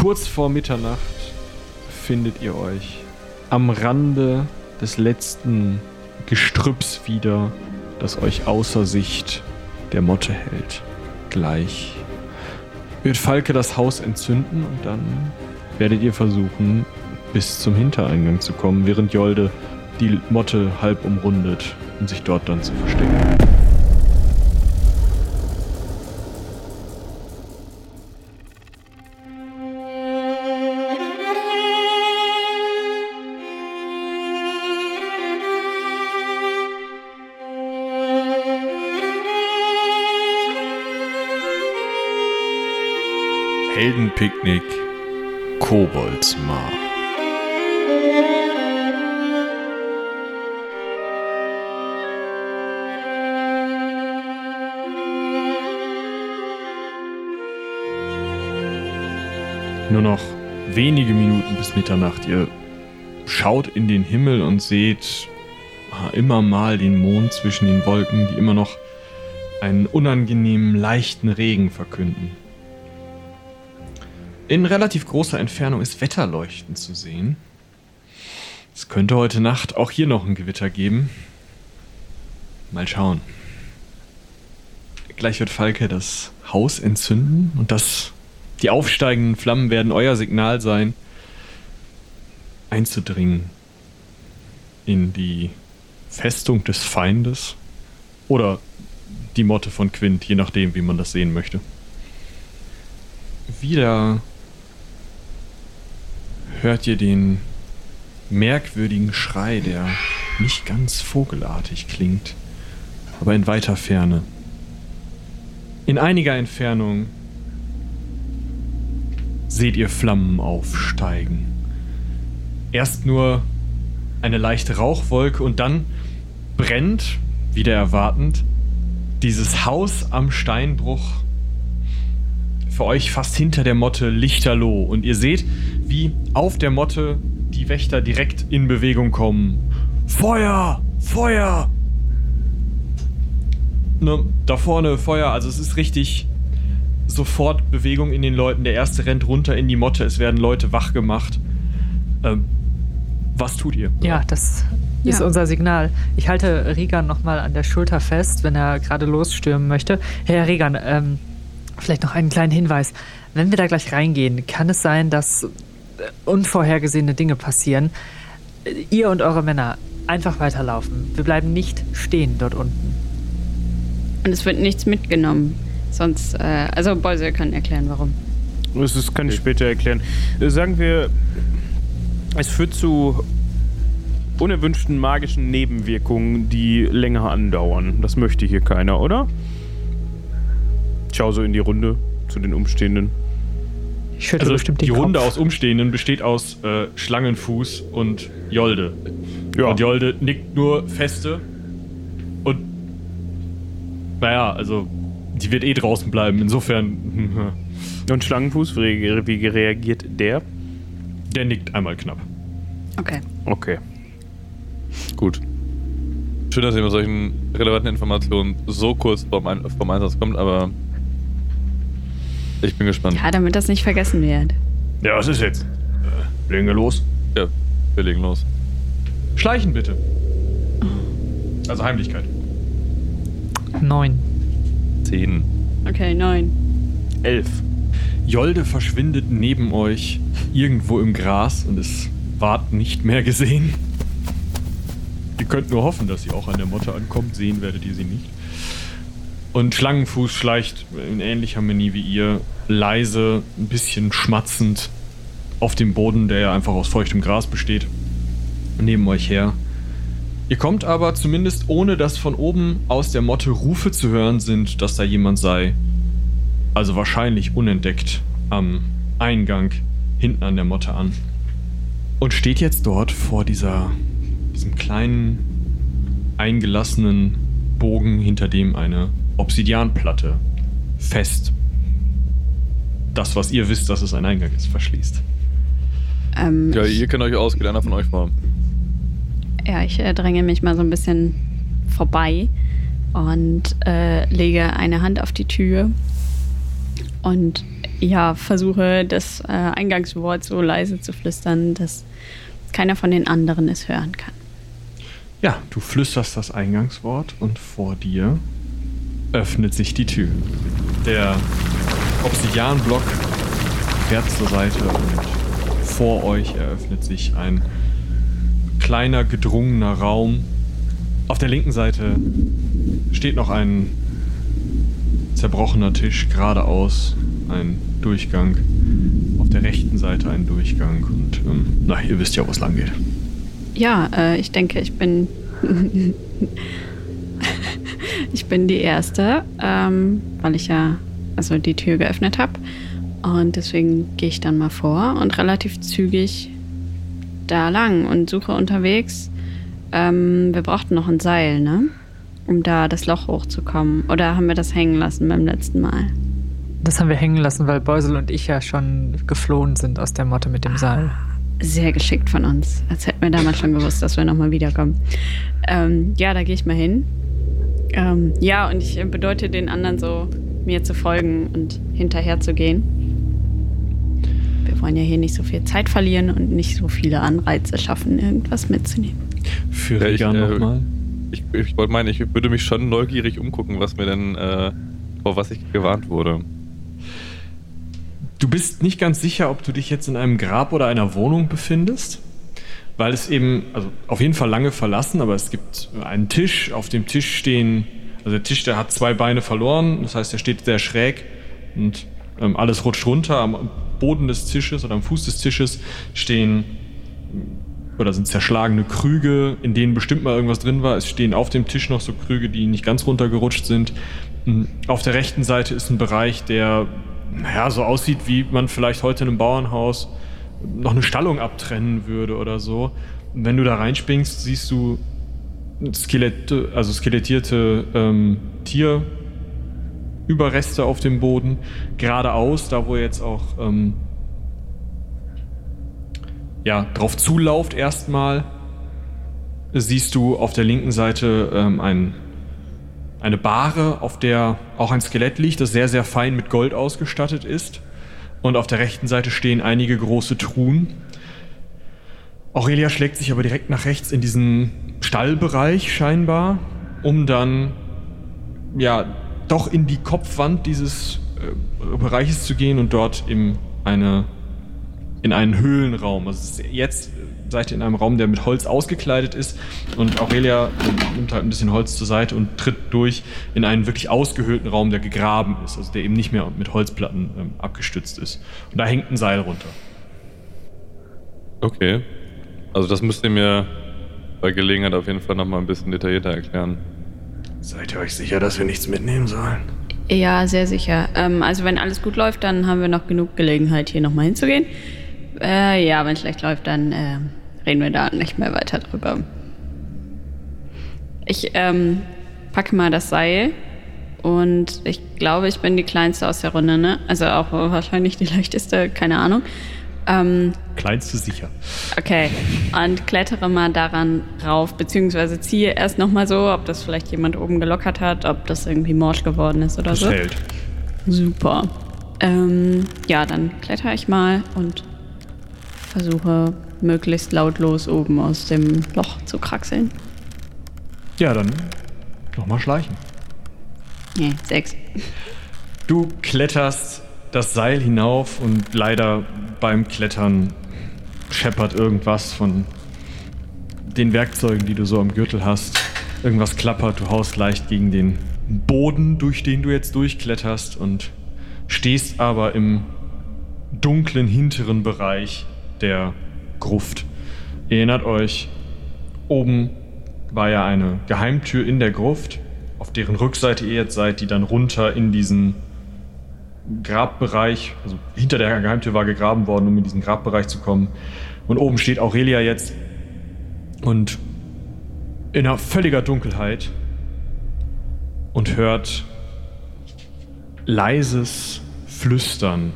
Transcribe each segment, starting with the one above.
Kurz vor Mitternacht findet ihr euch am Rande des letzten Gestrüpps wieder, das euch außer Sicht der Motte hält. Gleich wird Falke das Haus entzünden und dann werdet ihr versuchen, bis zum Hintereingang zu kommen, während Jolde die Motte halb umrundet, um sich dort dann zu verstecken. Heldenpicknick Koboldsmar. Nur noch wenige Minuten bis Mitternacht. Ihr schaut in den Himmel und seht ah, immer mal den Mond zwischen den Wolken, die immer noch einen unangenehmen, leichten Regen verkünden. In relativ großer Entfernung ist Wetterleuchten zu sehen. Es könnte heute Nacht auch hier noch ein Gewitter geben. Mal schauen. Gleich wird Falke das Haus entzünden und das die aufsteigenden Flammen werden euer Signal sein, einzudringen in die Festung des Feindes oder die Motte von Quint, je nachdem, wie man das sehen möchte. Wieder hört ihr den merkwürdigen Schrei, der nicht ganz vogelartig klingt, aber in weiter Ferne. In einiger Entfernung seht ihr Flammen aufsteigen. Erst nur eine leichte Rauchwolke und dann brennt, wieder erwartend, dieses Haus am Steinbruch für euch fast hinter der Motte lichterloh. Und ihr seht, wie auf der Motte die Wächter direkt in Bewegung kommen. Feuer! Feuer! Ne, da vorne Feuer, also es ist richtig sofort Bewegung in den Leuten. Der erste rennt runter in die Motte, es werden Leute wach gemacht. Ähm, was tut ihr? Ja, das ja. ist unser Signal. Ich halte Regan nochmal an der Schulter fest, wenn er gerade losstürmen möchte. Herr Regan, ähm, vielleicht noch einen kleinen Hinweis. Wenn wir da gleich reingehen, kann es sein, dass unvorhergesehene Dinge passieren. Ihr und eure Männer einfach weiterlaufen. Wir bleiben nicht stehen dort unten. Und es wird nichts mitgenommen. Sonst, äh, also Boise kann erklären, warum. Das kann ich später erklären. Äh, sagen wir, es führt zu unerwünschten magischen Nebenwirkungen, die länger andauern. Das möchte hier keiner, oder? Schau so in die Runde zu den Umstehenden. Ich also bestimmt die Kopf. Runde aus Umstehenden besteht aus äh, Schlangenfuß und Jolde. Ja. Und Jolde nickt nur feste. Und naja, also die wird eh draußen bleiben. Insofern. Und Schlangenfuß, wie, wie reagiert der? Der nickt einmal knapp. Okay. Okay. Gut. Schön, dass ihr mit solchen relevanten Informationen so kurz vorm, Ein vorm Einsatz kommt, aber ich bin gespannt. Ja, damit das nicht vergessen wird. Ja, was ist jetzt? Äh, legen wir los? Ja, wir legen los. Schleichen bitte. Also Heimlichkeit. Neun. Zehn. Okay, neun. Elf. Jolde verschwindet neben euch irgendwo im Gras und es ward nicht mehr gesehen. Ihr könnt nur hoffen, dass sie auch an der Motte ankommt. Sehen werdet ihr sie nicht. Und Schlangenfuß schleicht in ähnlicher Manier wie ihr, leise, ein bisschen schmatzend auf dem Boden, der ja einfach aus feuchtem Gras besteht, neben euch her. Ihr kommt aber zumindest ohne dass von oben aus der Motte Rufe zu hören sind, dass da jemand sei. Also wahrscheinlich unentdeckt am Eingang hinten an der Motte an. Und steht jetzt dort vor dieser, diesem kleinen, eingelassenen Bogen, hinter dem eine Obsidianplatte fest das, was ihr wisst, dass es ein Eingang ist, verschließt. Ähm, ja, ihr kennt euch aus, geht einer von euch vor. Ja, ich äh, dränge mich mal so ein bisschen vorbei und äh, lege eine Hand auf die Tür und ja, versuche das äh, Eingangswort so leise zu flüstern, dass keiner von den anderen es hören kann. Ja, du flüsterst das Eingangswort und vor dir öffnet sich die Tür. Der Obsidianblock fährt zur Seite und vor euch eröffnet sich ein kleiner, gedrungener Raum. Auf der linken Seite steht noch ein zerbrochener Tisch geradeaus, ein Durchgang. Auf der rechten Seite ein Durchgang und ähm, na, ihr wisst ja, wo es lang geht. Ja, äh, ich denke, ich bin. ich bin die Erste, ähm, weil ich ja also die Tür geöffnet habe. Und deswegen gehe ich dann mal vor und relativ zügig da lang und suche unterwegs. Ähm, wir brauchten noch ein Seil, ne? Um da das Loch hochzukommen. Oder haben wir das hängen lassen beim letzten Mal? Das haben wir hängen lassen, weil Beusel und ich ja schon geflohen sind aus der Motte mit dem Seil. Sehr geschickt von uns. Als hätten wir damals schon gewusst, dass wir nochmal wiederkommen. Ähm, ja, da gehe ich mal hin. Ähm, ja, und ich bedeute den anderen so, mir zu folgen und hinterher zu gehen. Wir wollen ja hier nicht so viel Zeit verlieren und nicht so viele Anreize schaffen, irgendwas mitzunehmen. Für Ja, ich, äh, nochmal. Ich, ich wollte meinen, ich würde mich schon neugierig umgucken, was mir denn, äh, vor was ich gewarnt wurde. Du bist nicht ganz sicher, ob du dich jetzt in einem Grab oder einer Wohnung befindest, weil es eben, also auf jeden Fall lange verlassen, aber es gibt einen Tisch, auf dem Tisch stehen, also der Tisch, der hat zwei Beine verloren, das heißt, der steht sehr schräg und ähm, alles rutscht runter. Am Boden des Tisches oder am Fuß des Tisches stehen oder sind zerschlagene Krüge, in denen bestimmt mal irgendwas drin war. Es stehen auf dem Tisch noch so Krüge, die nicht ganz runtergerutscht sind. Mm, Auf der rechten Seite ist ein Bereich, der naja, so aussieht, wie man vielleicht heute in einem Bauernhaus noch eine Stallung abtrennen würde oder so. Wenn du da reinspringst, siehst du Skelette, also skelettierte ähm, Tierüberreste auf dem Boden, geradeaus, da wo jetzt auch ähm, ja, drauf zulauft erstmal, siehst du auf der linken Seite ähm, ein, eine Bahre, auf der auch ein Skelett liegt, das sehr, sehr fein mit Gold ausgestattet ist. Und auf der rechten Seite stehen einige große Truhen. Aurelia schlägt sich aber direkt nach rechts in diesen Stallbereich scheinbar, um dann ja doch in die Kopfwand dieses äh, Bereiches zu gehen und dort in eine in einen Höhlenraum. Also jetzt seid ihr in einem Raum, der mit Holz ausgekleidet ist und Aurelia nimmt halt ein bisschen Holz zur Seite und tritt durch in einen wirklich ausgehöhlten Raum, der gegraben ist, also der eben nicht mehr mit Holzplatten ähm, abgestützt ist. Und da hängt ein Seil runter. Okay. Also das müsst ihr mir bei Gelegenheit auf jeden Fall nochmal ein bisschen detaillierter erklären. Seid ihr euch sicher, dass wir nichts mitnehmen sollen? Ja, sehr sicher. Ähm, also wenn alles gut läuft, dann haben wir noch genug Gelegenheit, hier nochmal hinzugehen. Äh, ja, wenn es schlecht läuft, dann äh, reden wir da nicht mehr weiter drüber. Ich ähm, packe mal das Seil und ich glaube, ich bin die Kleinste aus der Runde, ne? Also auch wahrscheinlich die leichteste, keine Ahnung. Ähm, Kleinste sicher. Okay, und klettere mal daran rauf, beziehungsweise ziehe erst nochmal so, ob das vielleicht jemand oben gelockert hat, ob das irgendwie morsch geworden ist oder Das so. hält. Super. Ähm, ja, dann kletter ich mal und versuche möglichst lautlos oben aus dem Loch zu kraxeln. Ja, dann nochmal schleichen. Nee, sechs. Du kletterst das Seil hinauf und leider beim Klettern scheppert irgendwas von den Werkzeugen, die du so am Gürtel hast. Irgendwas klappert, du haust leicht gegen den Boden, durch den du jetzt durchkletterst und stehst aber im dunklen hinteren Bereich der Gruft. Ihr erinnert euch, oben war ja eine Geheimtür in der Gruft, auf deren Rückseite ihr jetzt seid, die dann runter in diesen Grabbereich, also hinter der Geheimtür war gegraben worden, um in diesen Grabbereich zu kommen. Und oben steht Aurelia jetzt und in einer völliger Dunkelheit und hört leises Flüstern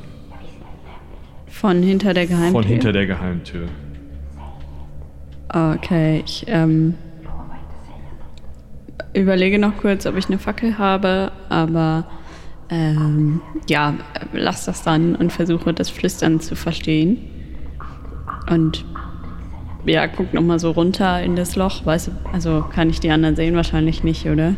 Von hinter der Geheimtür. von hinter der Geheimtür. Okay, ich ähm, überlege noch kurz, ob ich eine Fackel habe, aber ähm, ja, lass das dann und versuche das Flüstern zu verstehen. Und ja, guck nochmal so runter in das Loch. Weißt du, also kann ich die anderen sehen? Wahrscheinlich nicht, oder?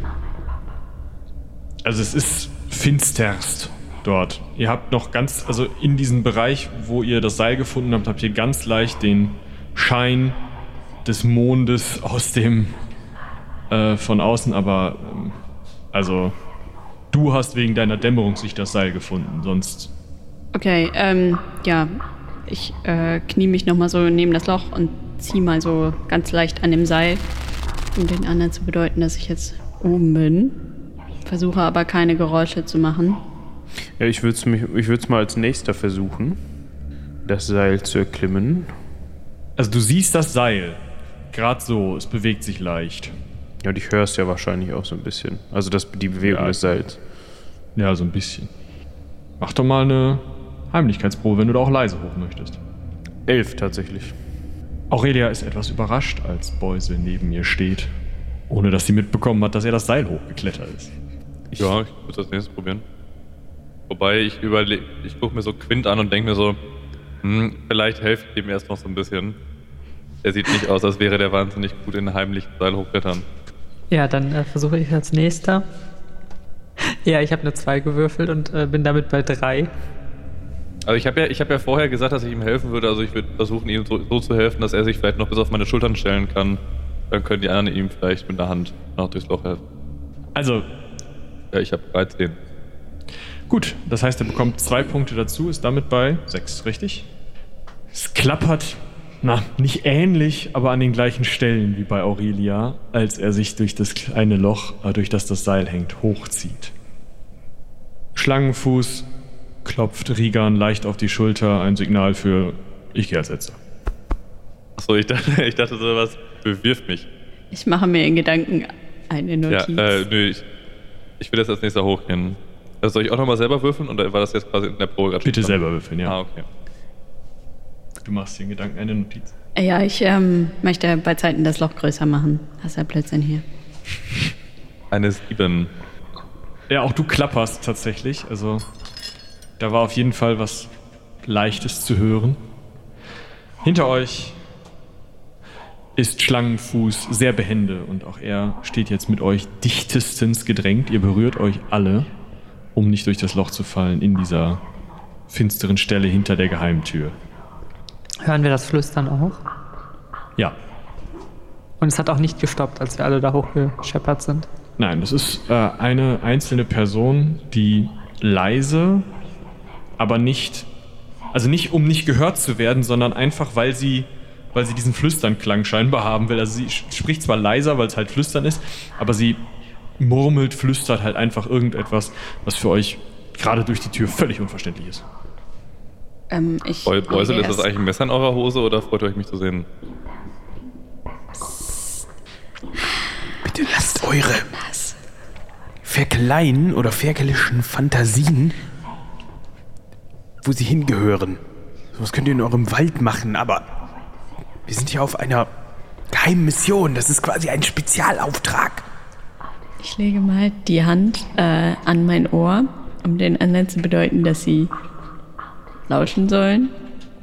Also es ist finsterst dort. Ihr habt noch ganz, also in diesem Bereich, wo ihr das Seil gefunden habt, habt ihr ganz leicht den Schein des Mondes aus dem äh, von außen, aber ähm, also du hast wegen deiner Dämmerungssicht das Seil gefunden, sonst. Okay, ähm, ja, ich äh, knie mich nochmal so neben das Loch und zieh mal so ganz leicht an dem Seil, um den anderen zu bedeuten, dass ich jetzt oben bin. Versuche aber keine Geräusche zu machen. Ja, ich würde es mal als nächster versuchen, das Seil zu erklimmen. Also du siehst das Seil. Gerade so, es bewegt sich leicht. Ja, und ich höre es ja wahrscheinlich auch so ein bisschen. Also das, die Bewegung ja. des Seils. Ja, so ein bisschen. Mach doch mal eine Heimlichkeitsprobe, wenn du da auch leise hoch möchtest. Elf tatsächlich. Aurelia ist etwas überrascht, als Beuse neben ihr steht, ohne dass sie mitbekommen hat, dass er das Seil hochgeklettert ist. Ich ja, ich würde das nächstes probieren. Wobei ich überlege, ich gucke mir so Quint an und denke mir so, hm, vielleicht helfe ich ihm erst noch so ein bisschen. Er sieht nicht aus, als wäre der wahnsinnig gut in heimlichen Seil hochklettern. Ja, dann äh, versuche ich als nächster. Ja, ich habe eine 2 gewürfelt und äh, bin damit bei 3. Also ich habe ja, hab ja vorher gesagt, dass ich ihm helfen würde. Also ich würde versuchen, ihm so, so, zu helfen, dass er sich vielleicht noch bis auf meine Schultern stellen kann. Dann können die anderen ihm vielleicht mit der Hand noch durchs Loch helfen. Also. Ja, ich habe 13. Gut, das heißt, er bekommt zwei Punkte dazu, ist damit bei 6, richtig? Es klappert, na, nicht ähnlich, aber an den gleichen Stellen wie bei Aurelia, als er sich durch das kleine Loch, äh, durch das das Seil hängt, hochzieht. Schlangenfuß klopft Rigan leicht auf die Schulter, ein Signal für ich gehe als letzter. Achso, ich dachte, ich dachte sowas bewirft mich. Ich mache mir in Gedanken eine Notiz. Ja, äh, nö, ich, ich will jetzt als nächster hochgehen. Also soll ich auch nochmal selber würfeln oder war das jetzt quasi in der Probe gerade Bitte selber würfeln, ja. Ah, okay. Du machst dir in Gedanken eine Notiz. Ja, ich ähm, möchte bei Zeiten das Loch größer machen. Hast ja Blödsinn hier. Eine 7. Ja, auch du klapperst tatsächlich. Also da war auf jeden Fall was Leichtes zu hören. Hinter euch ist Schlangenfuß sehr behende und auch er steht jetzt mit euch dichtestens gedrängt. Ihr berührt euch alle, um nicht durch das Loch zu fallen in dieser finsteren Stelle hinter der Geheimtür. Hören wir das Flüstern auch? Ja. Und es hat auch nicht gestoppt, als wir alle da hochgescheppert sind? Nein, das ist äh, eine einzelne Person, die leise aber nicht, also nicht um nicht gehört zu werden, sondern einfach, weil sie, weil sie diesen Flüsternklang scheinbar haben will. Also sie spricht zwar leiser, weil es halt Flüstern ist, aber sie murmelt, flüstert halt einfach irgendetwas, was für euch gerade durch die Tür völlig unverständlich ist. Ähm, ich Beusel, ist das eigentlich ein Messer in eurer Hose oder freut ihr euch, mich zu sehen? Bitte lasst eure verkleinen oder ferkelischen Fantasien wo sie hingehören. Was könnt ihr in eurem Wald machen, aber wir sind hier auf einer geheimen Mission. Das ist quasi ein Spezialauftrag. Ich lege mal die Hand äh, an mein Ohr, um den anderen zu bedeuten, dass sie lauschen sollen,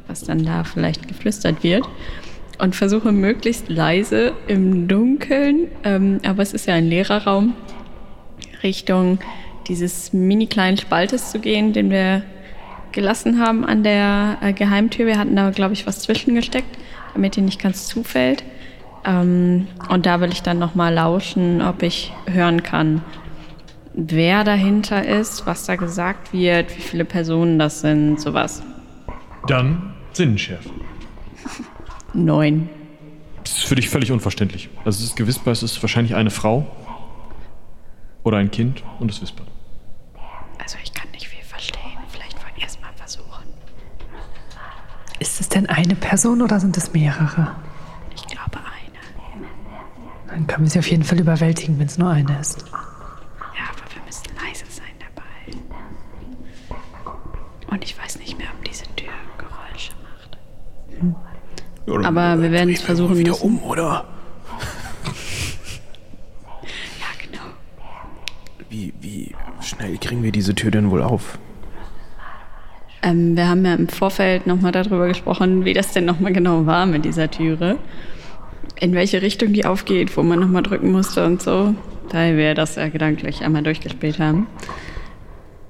was dann da vielleicht geflüstert wird. Und versuche möglichst leise im Dunkeln, ähm, aber es ist ja ein leerer Raum, Richtung dieses mini kleinen Spaltes zu gehen, den wir gelassen haben an der äh, Geheimtür. Wir hatten da, glaube ich, was zwischengesteckt, damit die nicht ganz zufällt. Ähm, und da will ich dann nochmal lauschen, ob ich hören kann, wer dahinter ist, was da gesagt wird, wie viele Personen das sind, sowas. Dann Sinnenschärfe. Neun. Das ist für dich völlig unverständlich. Also es ist gewissbar, es ist wahrscheinlich eine Frau oder ein Kind und es wispert. Also ich kann Ist es denn eine Person oder sind es mehrere? Dann können wir sie auf jeden Fall überwältigen, wenn es nur eine ist. Ja, aber wir müssen leise sein dabei. Und ich weiß nicht mehr, ob diese Tür Geräusche macht. Hm. Ja, aber wir werden es versuchen wieder müssen. um, oder? ja, genau. Wie, wie schnell kriegen wir diese Tür denn wohl auf? Ähm, wir haben ja im Vorfeld nochmal darüber gesprochen, wie das denn nochmal genau war mit dieser Türe. In welche Richtung die aufgeht, wo man nochmal drücken musste und so. Da wir das ja gedanklich einmal durchgespielt haben.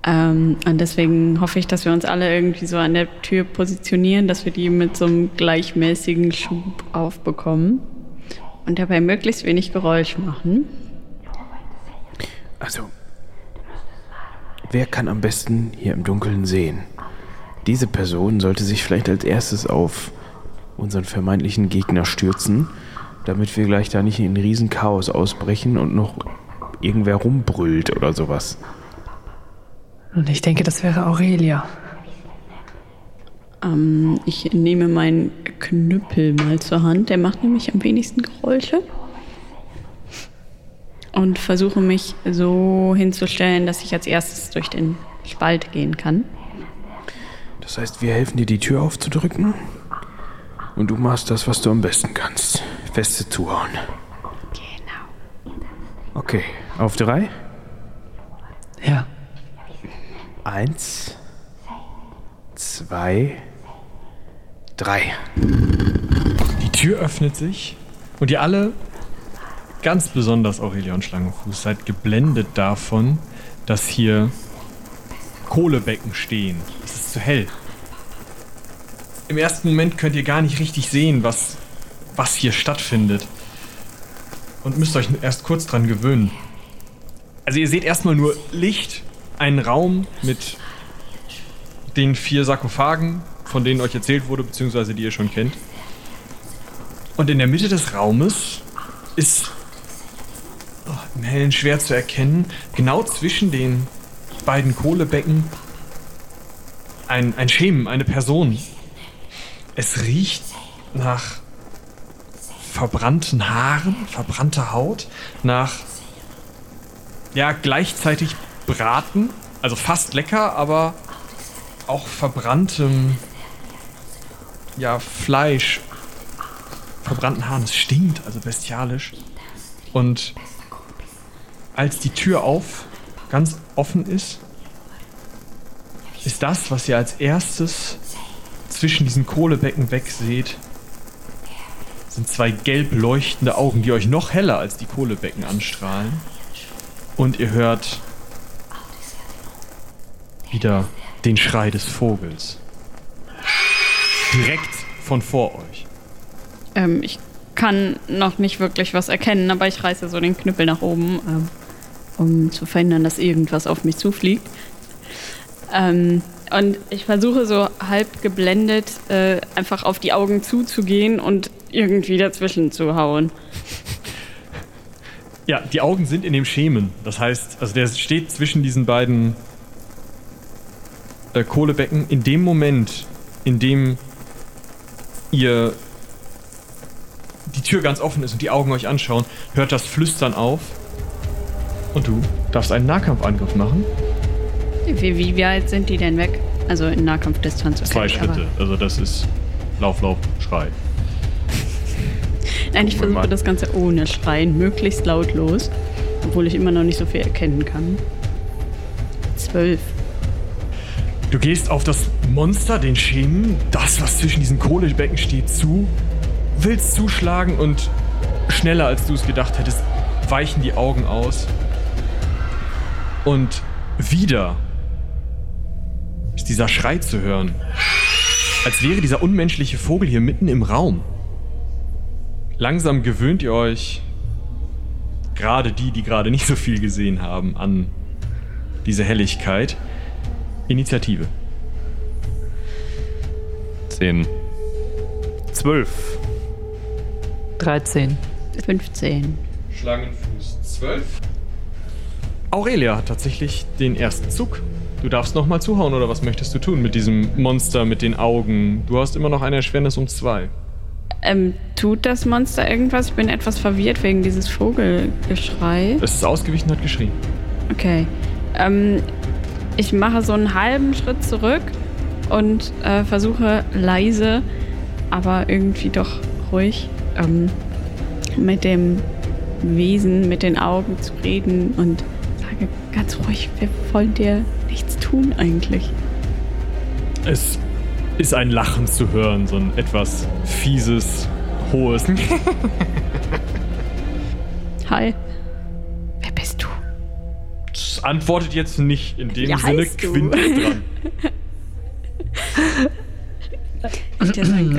Ähm, und deswegen hoffe ich, dass wir uns alle irgendwie so an der Tür positionieren, dass wir die mit so einem gleichmäßigen Schub aufbekommen und dabei möglichst wenig Geräusch machen. Also, wer kann am besten hier im Dunkeln sehen? Diese Person sollte sich vielleicht als erstes auf unseren vermeintlichen Gegner stürzen, damit wir gleich da nicht in ein Riesenchaos ausbrechen und noch irgendwer rumbrüllt oder sowas. Und ich denke, das wäre Aurelia. Ähm, ich nehme meinen Knüppel mal zur Hand. Der macht nämlich am wenigsten Geräusche. Und versuche mich so hinzustellen, dass ich als erstes durch den Spalt gehen kann. Das heißt, wir helfen dir, die Tür aufzudrücken. Und du machst das, was du am besten kannst. Feste zuhauen. Genau. Okay, auf drei. Ja. Eins, zwei, drei. Die Tür öffnet sich und ihr alle, ganz besonders Aurelia und Schlangenfuß, seid geblendet davon, dass hier Kohlebecken stehen. Es ist zu hell. Im ersten Moment könnt ihr gar nicht richtig sehen, was, was hier stattfindet. Und müsst euch erst kurz dran gewöhnen. Also ihr seht erstmal nur Licht, einen Raum mit den vier Sarkophagen, von denen euch erzählt wurde, beziehungsweise die ihr schon kennt. Und in der Mitte des Raumes ist oh, im Hellen schwer zu erkennen, genau zwischen den beiden Kohlebecken ein, ein Schemen, eine Person. Es riecht nach verbrannten Haaren, verbrannter Haut, nach ja gleichzeitig Braten, also fast lecker, aber auch verbranntem ja Fleisch, verbrannten Haaren. Es stinkt, also bestialisch. Und als die Tür auf ganz offen ist, ist das, was ihr als erstes zwischen diesen Kohlebecken wegseht, sind zwei gelb leuchtende Augen, die euch noch heller als die Kohlebecken anstrahlen. Und ihr hört wieder den Schrei des Vogels. Direkt von vor euch. Ähm, ich kann noch nicht wirklich was erkennen, aber ich reiße so den Knüppel nach oben, ähm, um zu verhindern, dass irgendwas auf mich zufliegt. Ähm, und ich versuche so halb geblendet äh, einfach auf die Augen zuzugehen und irgendwie dazwischen zu hauen. Ja, die Augen sind in dem Schemen. Das heißt, also der steht zwischen diesen beiden äh, Kohlebecken. In dem Moment, in dem ihr die Tür ganz offen ist und die Augen euch anschauen, hört das Flüstern auf. Und du darfst einen Nahkampfangriff machen. Wie, wie weit sind die denn weg? Also in Nahkampfdistanz. Okay, Zwei Schritte. Also das ist Lauf, Lauf, Schrei. Nein, ich versuche das Ganze ohne Schreien, möglichst lautlos, obwohl ich immer noch nicht so viel erkennen kann. Zwölf. Du gehst auf das Monster, den Schemen, das, was zwischen diesen Kohlebecken steht, zu, willst zuschlagen und schneller als du es gedacht hättest, weichen die Augen aus. Und wieder ist dieser Schrei zu hören. Als wäre dieser unmenschliche Vogel hier mitten im Raum. Langsam gewöhnt ihr euch, gerade die, die gerade nicht so viel gesehen haben, an diese Helligkeit. Initiative. Zehn. Zwölf. 13. 15. Schlangenfuß 12. Aurelia hat tatsächlich den ersten Zug. Du darfst nochmal zuhauen oder was möchtest du tun mit diesem Monster mit den Augen? Du hast immer noch eine Erschwernis um zwei. Ähm, tut das Monster irgendwas? Ich bin etwas verwirrt wegen dieses Vogelgeschrei. Es ist ausgewichen, hat geschrien. Okay. Ähm, ich mache so einen halben Schritt zurück und äh, versuche leise, aber irgendwie doch ruhig ähm, mit dem Wesen, mit den Augen zu reden und sage, ganz ruhig. Wir wollen dir nichts tun eigentlich. Es ist ein Lachen zu hören, so ein etwas fieses, hohes. Hi. Wer bist du? Das antwortet jetzt nicht in dem Ja, Sinne. heißt du. Quint dran.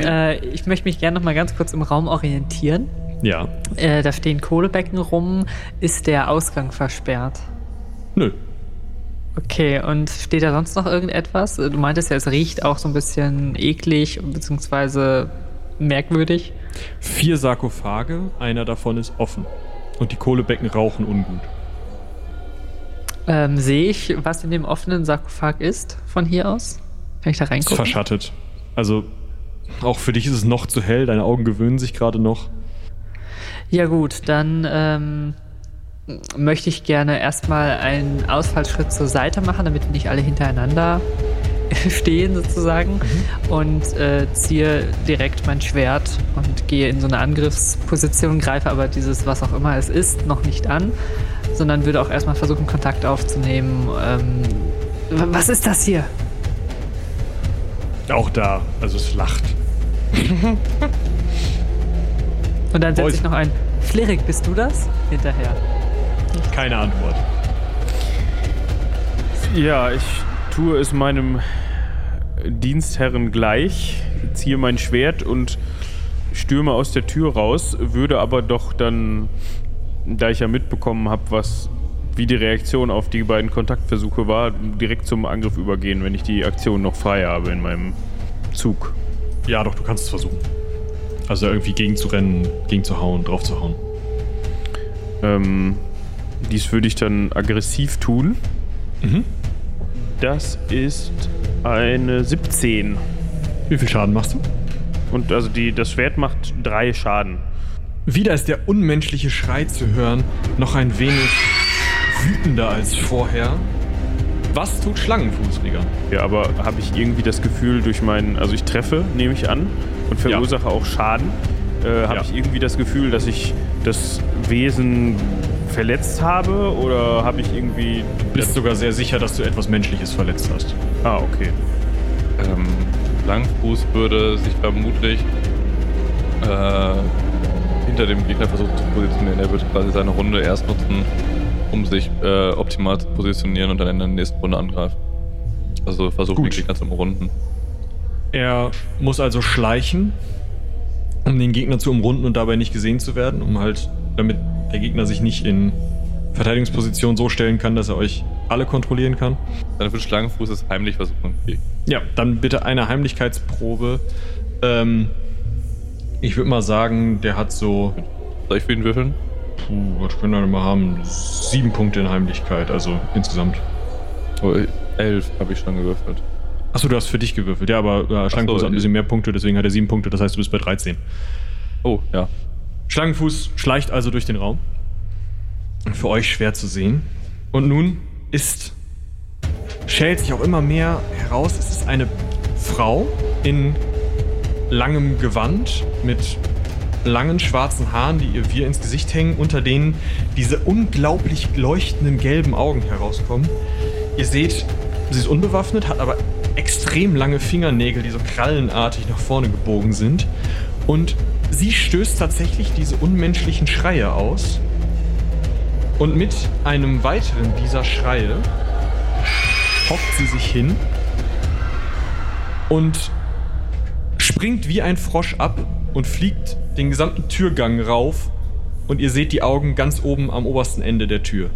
Äh, ich möchte mich gerne noch mal ganz kurz im Raum orientieren. Ja. Äh, da stehen Kohlebecken rum. Ist der Ausgang versperrt? Nö. Okay, und steht da sonst noch irgendetwas? Du meintest ja, es riecht auch so ein bisschen eklig beziehungsweise merkwürdig. Vier Sarkophage, einer davon ist offen. Und die Kohlebecken rauchen ungut. Ähm, sehe ich, was in dem offenen Sarkophag ist von hier aus? Kann ich da Ist reingucken? verschattet. Also, auch für dich ist es noch zu hell, deine Augen gewöhnen sich gerade noch. Ja gut, dann ähm, möchte ich gerne erstmal einen Ausfallschritt zur Seite machen, damit wir nicht alle hintereinander stehen sozusagen und äh, ziehe direkt mein Schwert und gehe in so eine Angriffsposition, greife aber dieses, was auch immer es ist, noch nicht an, sondern würde auch erstmal versuchen, Kontakt aufzunehmen. Ähm, was ist das hier? Auch da, also es lacht. Und dann setze ich noch ein, Flirik, bist du das? Hinterher. Keine Antwort. Ja, ich tue es meinem Dienstherren gleich, ziehe mein Schwert und stürme aus der Tür raus, würde aber doch dann, da ich ja mitbekommen habe, was wie die Reaktion auf die beiden Kontaktversuche war, direkt zum Angriff übergehen, wenn ich die Aktion noch frei habe in meinem Zug. Ja, doch, du kannst es versuchen. Also irgendwie gegen zu rennen, gegen zu hauen, drauf zu hauen. Ähm, dies würde ich dann aggressiv tun. Mhm. Das ist eine 17. Wie viel Schaden machst du? Und also die, das Schwert macht drei Schaden. Wieder ist der unmenschliche Schrei zu hören, noch ein wenig wütender als vorher. Was tut Schlangenfuß, Digga? Ja, aber habe ich irgendwie das Gefühl durch meinen, also ich treffe, nehme ich an, und verursache auch Schaden, äh, habe Ja. ich irgendwie das Gefühl, dass ich das Wesen verletzt habe oder habe ich irgendwie... Du bist sogar sehr sicher, dass du etwas Menschliches verletzt hast. Ah, okay. Ähm, Langfuß würde sich vermutlich äh, hinter dem Gegner versuchen zu positionieren. Er würde quasi seine Runde erst nutzen, um sich äh, optimal zu positionieren und dann in der nächsten Runde angreifen. Also versuchen den Gegner zu umrunden. Er muss also schleichen, um den Gegner zu umrunden und dabei nicht gesehen zu werden, um halt, damit der Gegner sich nicht in Verteidigungsposition so stellen kann, dass er euch alle kontrollieren kann. Dann würde Schlangenfuß es heimlich versuchen. Okay. Ja, dann bitte eine Heimlichkeitsprobe. Ähm, ich würde mal sagen, der hat so, Soll ich für ihn würfeln? puh, was können wir denn mal haben? Sieben Punkte in Heimlichkeit, also insgesamt. Oh, elf habe ich schon gewürfelt. Achso, du hast für dich gewürfelt. Ja, aber äh, Schlangenfuß so, hat ein bisschen mehr Punkte, deswegen hat er sieben Punkte, das heißt, du bist bei 13. Oh, ja. Schlangenfuß schleicht also durch den Raum. Für euch schwer zu sehen. Und nun ist, schält sich auch immer mehr heraus, es ist eine Frau in langem Gewand mit langen schwarzen Haaren, die ihr wir ins Gesicht hängen, unter denen diese unglaublich leuchtenden gelben Augen herauskommen. Ihr seht, sie ist unbewaffnet, hat aber extrem lange Fingernägel, die so krallenartig nach vorne gebogen sind. Und sie stößt tatsächlich diese unmenschlichen Schreie aus. Und mit einem weiteren dieser Schreie hockt sie sich hin und springt wie ein Frosch ab und fliegt den gesamten Türgang rauf. Und ihr seht die Augen ganz oben am obersten Ende der Tür.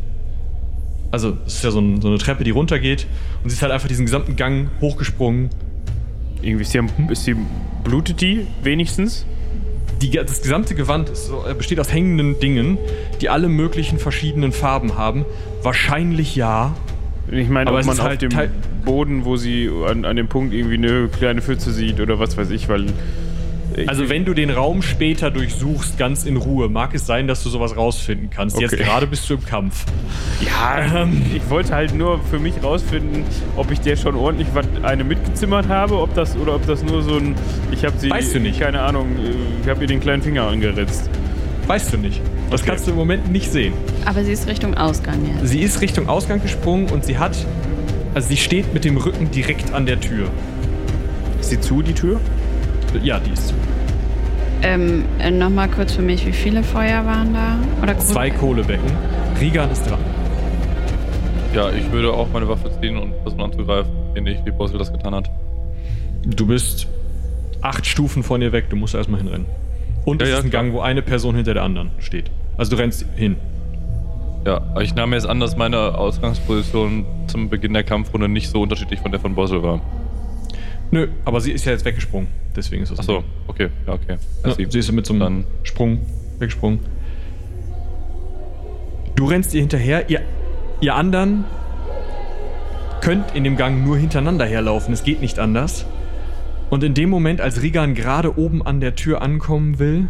Also, es ist ja so, ein, so eine Treppe, die runtergeht. Und sie ist halt einfach diesen gesamten Gang hochgesprungen. Irgendwie ist sie, ist sie blutet die wenigstens? Die, das gesamte Gewand so, äh, besteht aus hängenden Dingen, die alle möglichen verschiedenen Farben haben. Wahrscheinlich ja. Ich meine, Aber ob man auf halt dem Boden, wo sie an, an dem Punkt irgendwie eine kleine Pfütze sieht oder was weiß ich, weil. Also wenn du den Raum später durchsuchst, ganz in Ruhe, mag es sein, dass du sowas rausfinden kannst. Jetzt Okay. gerade bist du im Kampf. Ja, ich wollte halt nur für mich rausfinden, ob ich der schon ordentlich was eine mitgezimmert habe, ob das oder ob das nur so ein ich habe sie Weißt du nicht. keine Ahnung, äh, ich habe ihr den kleinen Finger angeritzt. Weißt du nicht. Das Okay. kannst du im Moment nicht sehen. Aber sie ist Richtung Ausgang jetzt. Sie ist Richtung Ausgang gesprungen und sie hat. Also sie steht mit dem Rücken direkt an der Tür. Ist sie zu, die Tür? Ja, die ist zu. Ähm, äh, nochmal kurz für mich, wie viele Feuer waren da? Oder Zwei Kohlebecken. Rigan ist dran. Ja, ich würde auch meine Waffe ziehen und versuchen anzugreifen, ähnlich wie Bossel das getan hat. Du bist acht Stufen von ihr weg, du musst erstmal hinrennen. Und Ja, es ja, ist ein klar. Gang, wo eine Person hinter der anderen steht. Also du rennst hin. Ja, ich nahm jetzt an, dass meine Ausgangsposition zum Beginn der Kampfrunde nicht so unterschiedlich von der von Bossel war. Nö, aber sie ist ja jetzt weggesprungen. Deswegen ist das. Achso, okay, ja, okay. Ja, sie ist mit so einem Dann- Sprung weggesprungen. Du rennst ihr hinterher. Ihr, ihr anderen könnt in dem Gang nur hintereinander herlaufen. Es geht nicht anders. Und in dem Moment, als Rigan gerade oben an der Tür ankommen will,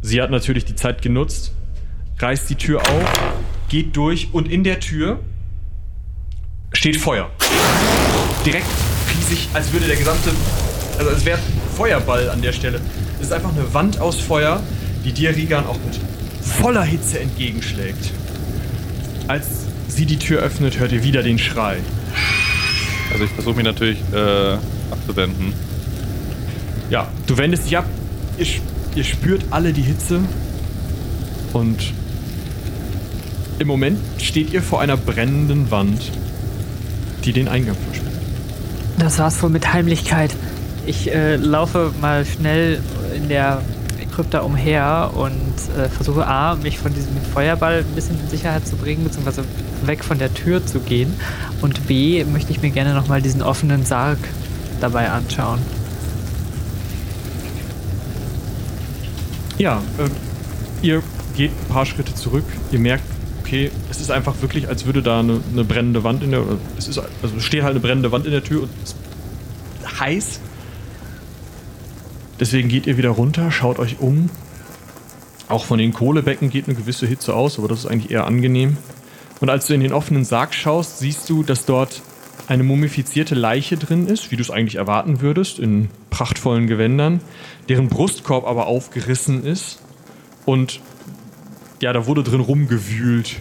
sie hat natürlich die Zeit genutzt, reißt die Tür auf, geht durch und in der Tür steht Feuer. Direkt riesig, als würde der gesamte, also als wäre Feuerball an der Stelle. Es ist einfach eine Wand aus Feuer, die dir Rigan auch mit voller Hitze entgegenschlägt. Als sie die Tür öffnet, hört ihr wieder den Schrei. Also ich versuche mich natürlich äh, abzuwenden. Ja, du wendest dich ab, ihr, ihr spürt alle die Hitze und im Moment steht ihr vor einer brennenden Wand, die den Eingang versperrt. Das war's wohl mit Heimlichkeit. Ich äh, laufe mal schnell in der Krypta umher und äh, versuche A, mich von diesem Feuerball ein bisschen in Sicherheit zu bringen, beziehungsweise weg von der Tür zu gehen. Und B, möchte ich mir gerne nochmal diesen offenen Sarg dabei anschauen. Ja, ähm, ihr geht ein paar Schritte zurück. Ihr merkt, okay, es ist einfach wirklich, als würde da eine, eine brennende Wand in der. Es ist, also steht halt eine brennende Wand in der Tür und es ist heiß. Deswegen geht ihr wieder runter, schaut euch um. Auch von den Kohlebecken geht eine gewisse Hitze aus, aber das ist eigentlich eher angenehm. Und als du in den offenen Sarg schaust, siehst du, dass dort eine mumifizierte Leiche drin ist, wie du es eigentlich erwarten würdest, in prachtvollen Gewändern, deren Brustkorb aber aufgerissen ist. Und ja, da wurde drin rumgewühlt.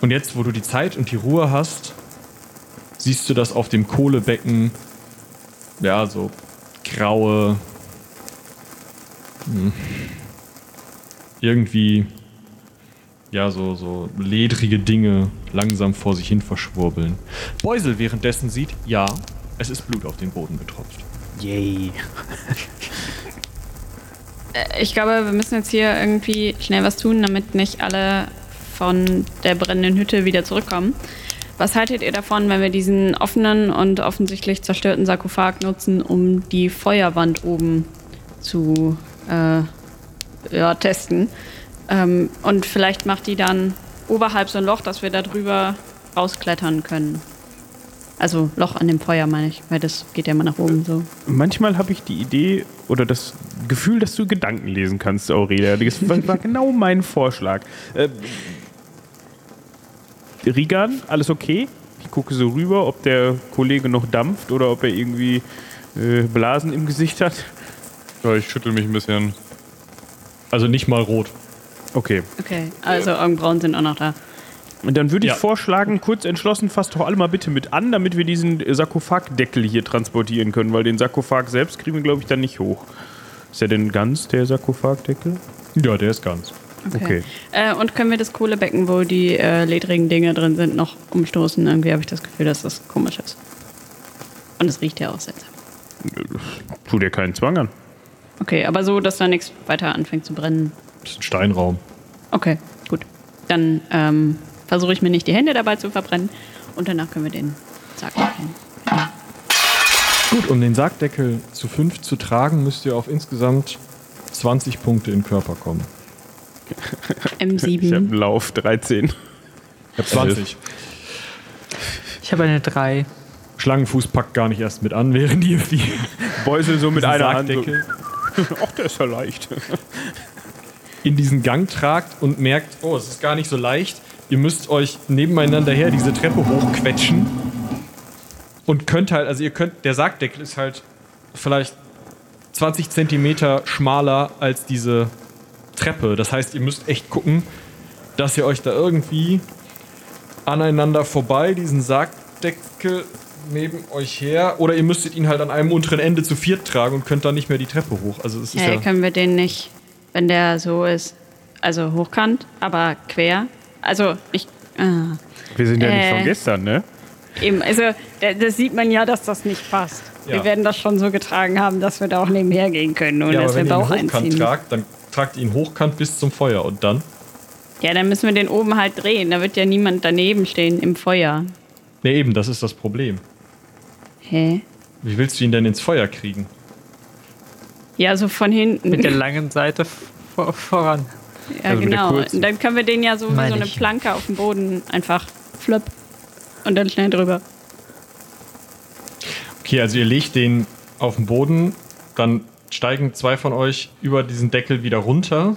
Und jetzt, wo du die Zeit und die Ruhe hast, siehst du, dass auf dem Kohlebecken ja so graue hm, irgendwie ja so so ledrige Dinge langsam vor sich hin verschwurbeln. Beusel währenddessen sieht, ja, es ist Blut auf den Boden getropft. Yay. Äh, Ich glaube, wir müssen jetzt hier irgendwie schnell was tun, damit nicht alle von der brennenden Hütte wieder zurückkommen. Was haltet ihr davon, wenn wir diesen offenen und offensichtlich zerstörten Sarkophag nutzen, um die Feuerwand oben zu äh, ja, testen? Ähm, und vielleicht macht die dann oberhalb so ein Loch, dass wir da drüber rausklettern können. Also Loch an dem Feuer meine ich, weil das geht ja immer nach oben so. Manchmal habe ich die Idee oder das Gefühl, dass du Gedanken lesen kannst, Aurelia. Das war, genau mein Vorschlag. Äh, Rigan, alles okay? Ich gucke so rüber, ob der Kollege noch dampft oder ob er irgendwie äh, Blasen im Gesicht hat. Ja, ich schüttel mich ein bisschen. Also nicht mal rot. Okay. Okay, also Augenbrauen sind auch noch da. Und dann würde ich Ja. vorschlagen, kurz entschlossen, fasst doch alle mal bitte mit an, damit wir diesen Sarkophagdeckel hier transportieren können, weil den Sarkophag selbst kriegen wir, glaube ich, dann nicht hoch. Ist der denn ganz, der Sarkophagdeckel? Ja, der ist ganz. Okay. Äh, und können wir das Kohlebecken, wo die äh, ledrigen Dinge drin sind, noch umstoßen? Irgendwie habe ich das Gefühl, dass das komisch ist. Und es riecht ja auch seltsam. Tu dir keinen Zwang an. Okay, aber so, dass da nichts weiter anfängt zu brennen. Das ist ein Steinraum. Okay, gut. Dann ähm, versuche ich mir nicht die Hände dabei zu verbrennen und danach können wir den Sack machen. Gut, um den Sargdeckel zu fünf zu tragen, müsst ihr auf insgesamt 20 Punkte in Körper kommen. Ich habe M7. einen Lauf, 13. Ich hab 20. Ich habe eine 3. Schlangenfuß packt gar nicht erst mit an, während ihr die Beusel so mit einer Hand. So. Ach, der ist ja leicht. in diesen Gang tragt und merkt, oh, es ist gar nicht so leicht. Ihr müsst euch nebeneinander her diese Treppe hochquetschen und könnt halt, also ihr könnt, der Sargdeckel ist halt vielleicht 20 Zentimeter schmaler als diese Treppe. Das heißt, ihr müsst echt gucken, dass ihr euch da irgendwie aneinander vorbei diesen Sargdeckel neben euch her oder ihr müsstet ihn halt an einem unteren Ende zu viert tragen und könnt dann nicht mehr die Treppe hoch. Also es ist Hey, ja können wir den nicht, wenn der so ist, also hochkant, aber quer? Also ich, ah, Wir sind ja nicht Äh. von gestern, ne? eben, also da, das sieht man ja, dass das nicht passt. Ja. Wir werden das schon so getragen haben, dass wir da auch nebenher gehen können und ja, dass wir wenn ihr ihn Bauch hochkant einziehen. tragt, dann tragt ihr ihn hochkant bis zum Feuer und dann? Ja, dann müssen wir den oben halt drehen. Da wird ja niemand daneben stehen im Feuer. Ne, eben, das ist das Problem. Hä? Wie willst du ihn denn ins Feuer kriegen? Ja, so von hinten. Mit der langen Seite vor, voran. Ja, also genau. dann können wir den ja so wie so eine ich. Planke auf dem Boden einfach flöpp und dann schnell drüber. Okay, also ihr legt den auf den Boden, dann steigen zwei von euch über diesen Deckel wieder runter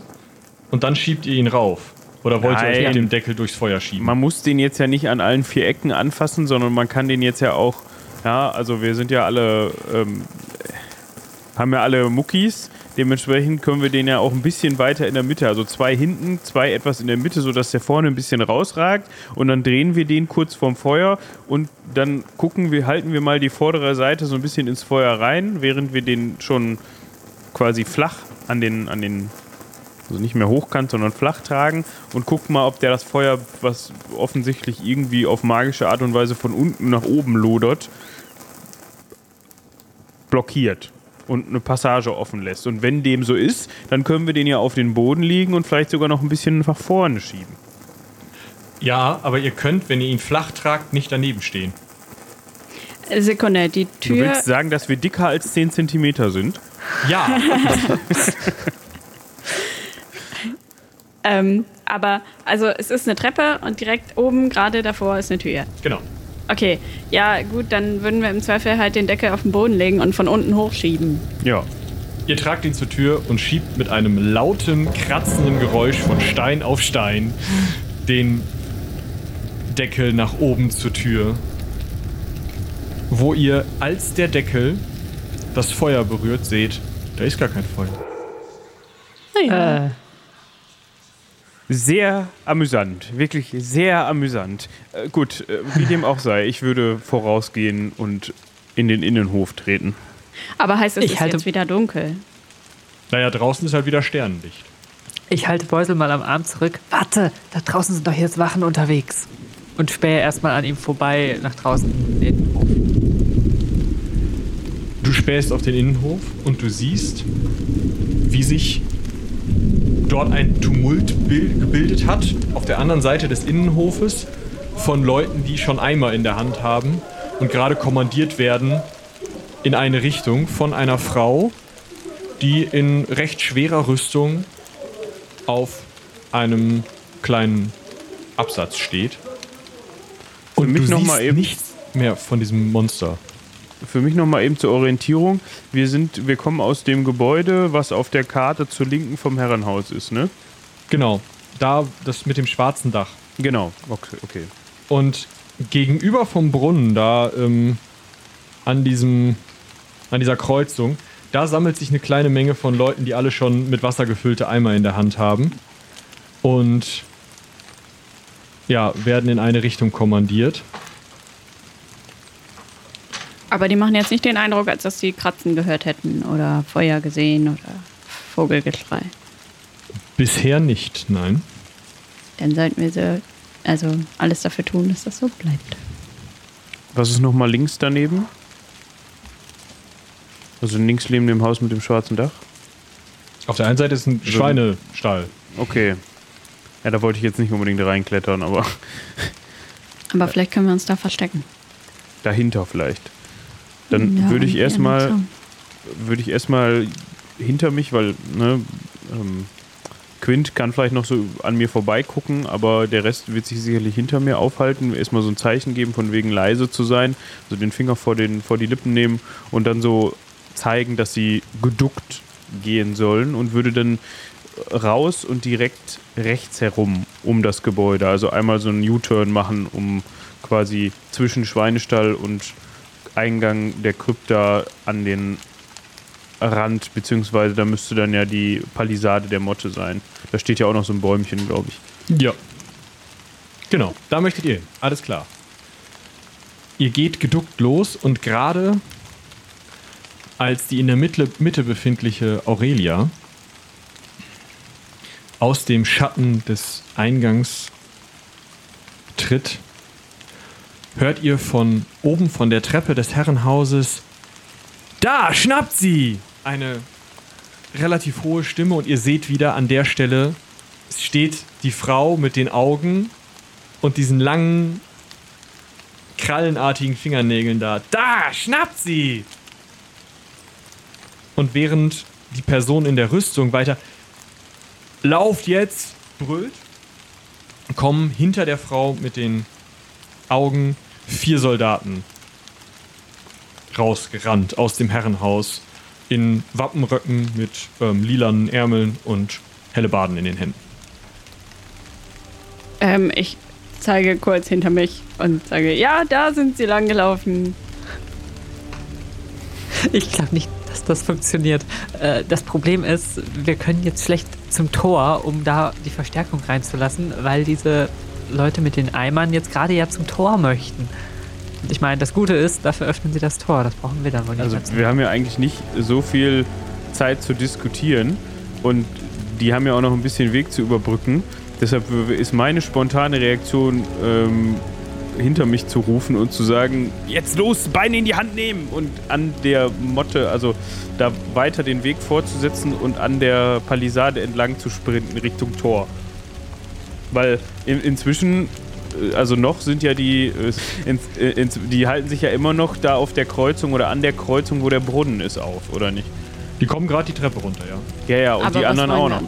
und dann schiebt ihr ihn rauf. Oder wollt ihr euch Nein. mit dem Deckel durchs Feuer schieben? Man muss den jetzt ja nicht an allen vier Ecken anfassen, sondern man kann den jetzt ja auch, ja, also wir sind ja alle, ähm, haben ja alle Muckis. Dementsprechend können wir den ja auch ein bisschen weiter in der Mitte, also zwei hinten, zwei etwas in der Mitte, sodass der vorne ein bisschen rausragt. Und dann drehen wir den kurz vorm Feuer und dann gucken wir, halten wir mal die vordere Seite so ein bisschen ins Feuer rein, während wir den schon quasi flach an den, an den also nicht mehr hochkant, sondern flach tragen und gucken mal, ob der das Feuer, was offensichtlich irgendwie auf magische Art und Weise von unten nach oben lodert, blockiert und eine Passage offen lässt. Und wenn dem so ist, dann können wir den ja auf den Boden liegen und vielleicht sogar noch ein bisschen nach vorne schieben. Ja, aber ihr könnt, wenn ihr ihn flach tragt, nicht daneben stehen. Sekunde, die Du Tür. willst sagen, dass wir dicker als 10 cm sind? Ja, Ähm, aber, also es ist eine Treppe und direkt oben, gerade davor, ist eine Tür. genau. Okay, ja, gut, dann würden wir im Zweifel halt den Deckel auf den Boden legen und von unten hochschieben. Ja. Ihr tragt ihn zur Tür und schiebt mit einem lauten, kratzenden Geräusch von Stein auf Stein den Deckel nach oben zur Tür, wo ihr, als der Deckel das Feuer berührt, seht, da ist gar kein Feuer. Äh, Sehr amüsant, wirklich sehr amüsant. Äh, gut, äh, wie dem auch sei, ich würde vorausgehen und in den Innenhof treten. Aber heißt es Ich ist halte- jetzt wieder dunkel? Naja, draußen ist halt wieder Sternenlicht. ich halte Beusel mal am Arm zurück. Warte, da draußen sind doch jetzt Wachen unterwegs. Und spähe erstmal an ihm vorbei nach draußen in den Hof. Du spähst auf den Innenhof und du siehst, wie sich dort ein Tumult bil- gebildet hat, auf der anderen Seite des Innenhofes, von Leuten, die schon Eimer in der Hand haben und gerade kommandiert werden in eine Richtung von einer Frau, die in recht schwerer Rüstung auf einem kleinen Absatz steht. Und mich du noch siehst mal eben- nichts mehr von diesem Monster. Für mich noch mal eben zur Orientierung. Wir sind, wir kommen aus dem Gebäude, was auf der Karte zur Linken vom Herrenhaus ist, ne? Genau, da das mit dem schwarzen Dach. Genau. Okay. okay. Und gegenüber vom Brunnen, da ähm, an, diesem, an dieser Kreuzung, da sammelt sich eine kleine Menge von Leuten, die alle schon mit Wasser gefüllte Eimer in der Hand haben. Und ja, werden in eine Richtung kommandiert. Aber die machen jetzt nicht den Eindruck, als dass sie Kratzen gehört hätten oder Feuer gesehen oder Vogelgeschrei. Bisher nicht, nein. Dann sollten wir so, also alles dafür tun, dass das so bleibt. Was ist noch mal links daneben? Also links neben dem Haus mit dem schwarzen Dach? Auf der einen Seite ist ein Schweinestall. Okay. Ja, da wollte ich jetzt nicht unbedingt reinklettern, aber Aber vielleicht können wir uns da verstecken. dahinter vielleicht. Dann Ja, würde ich erstmal würde ich erstmal hinter mich, weil ne, ähm, Quint kann vielleicht noch so an mir vorbeigucken, aber der Rest wird sich sicherlich hinter mir aufhalten. Erstmal so ein Zeichen geben, von wegen leise zu sein, also den Finger vor, den, vor die Lippen nehmen und dann so zeigen, dass sie geduckt gehen sollen und würde dann raus und direkt rechts herum um das Gebäude. Also einmal so einen U-Turn machen, um quasi zwischen Schweinestall und Eingang der Krypta an den Rand, beziehungsweise da müsste dann ja die Palisade der Motte sein. Da steht ja auch noch so ein Bäumchen, glaube ich. Ja. Genau, da möchtet ihr hin. Alles klar. Ihr geht geduckt los und gerade als die in der Mitte, Mitte befindliche Aurelia aus dem Schatten des Eingangs tritt, hört ihr von oben von der Treppe des Herrenhauses Da, schnappt sie! Eine relativ hohe Stimme und ihr seht wieder an der Stelle steht die Frau mit den Augen und diesen langen krallenartigen Fingernägeln da. Da, schnappt sie! Und während die Person in der Rüstung weiter lauft jetzt, brüllt, kommen hinter der Frau mit den Augen vier Soldaten rausgerannt aus dem Herrenhaus in Wappenröcken mit ähm, lilanen Ärmeln und helle Baden in den Händen. Ähm, ich zeige kurz hinter mich und sage, ja, da sind sie lang gelaufen. Ich glaube nicht, dass das funktioniert. Äh, das Problem ist, wir können jetzt schlecht zum Tor, um da die Verstärkung reinzulassen, weil diese Leute mit den Eimern jetzt gerade ja zum Tor möchten. Ich meine, das Gute ist, dafür öffnen sie das Tor. Das brauchen wir dann wohl nicht. Also wir haben ja eigentlich nicht so viel Zeit zu diskutieren und die haben ja auch noch ein bisschen Weg zu überbrücken. Deshalb ist meine spontane Reaktion, ähm, hinter mich zu rufen und zu sagen, jetzt los, Beine in die Hand nehmen und an der Motte, also da weiter den Weg fortzusetzen und an der Palisade entlang zu sprinten Richtung Tor. Weil in, inzwischen, äh, also noch sind ja die, äh, ins, äh, die halten sich ja immer noch da auf der Kreuzung oder an der Kreuzung, wo der Brunnen ist, auf, oder nicht? Die kommen gerade die Treppe runter, ja. Ja, ja, und Aber die anderen auch noch.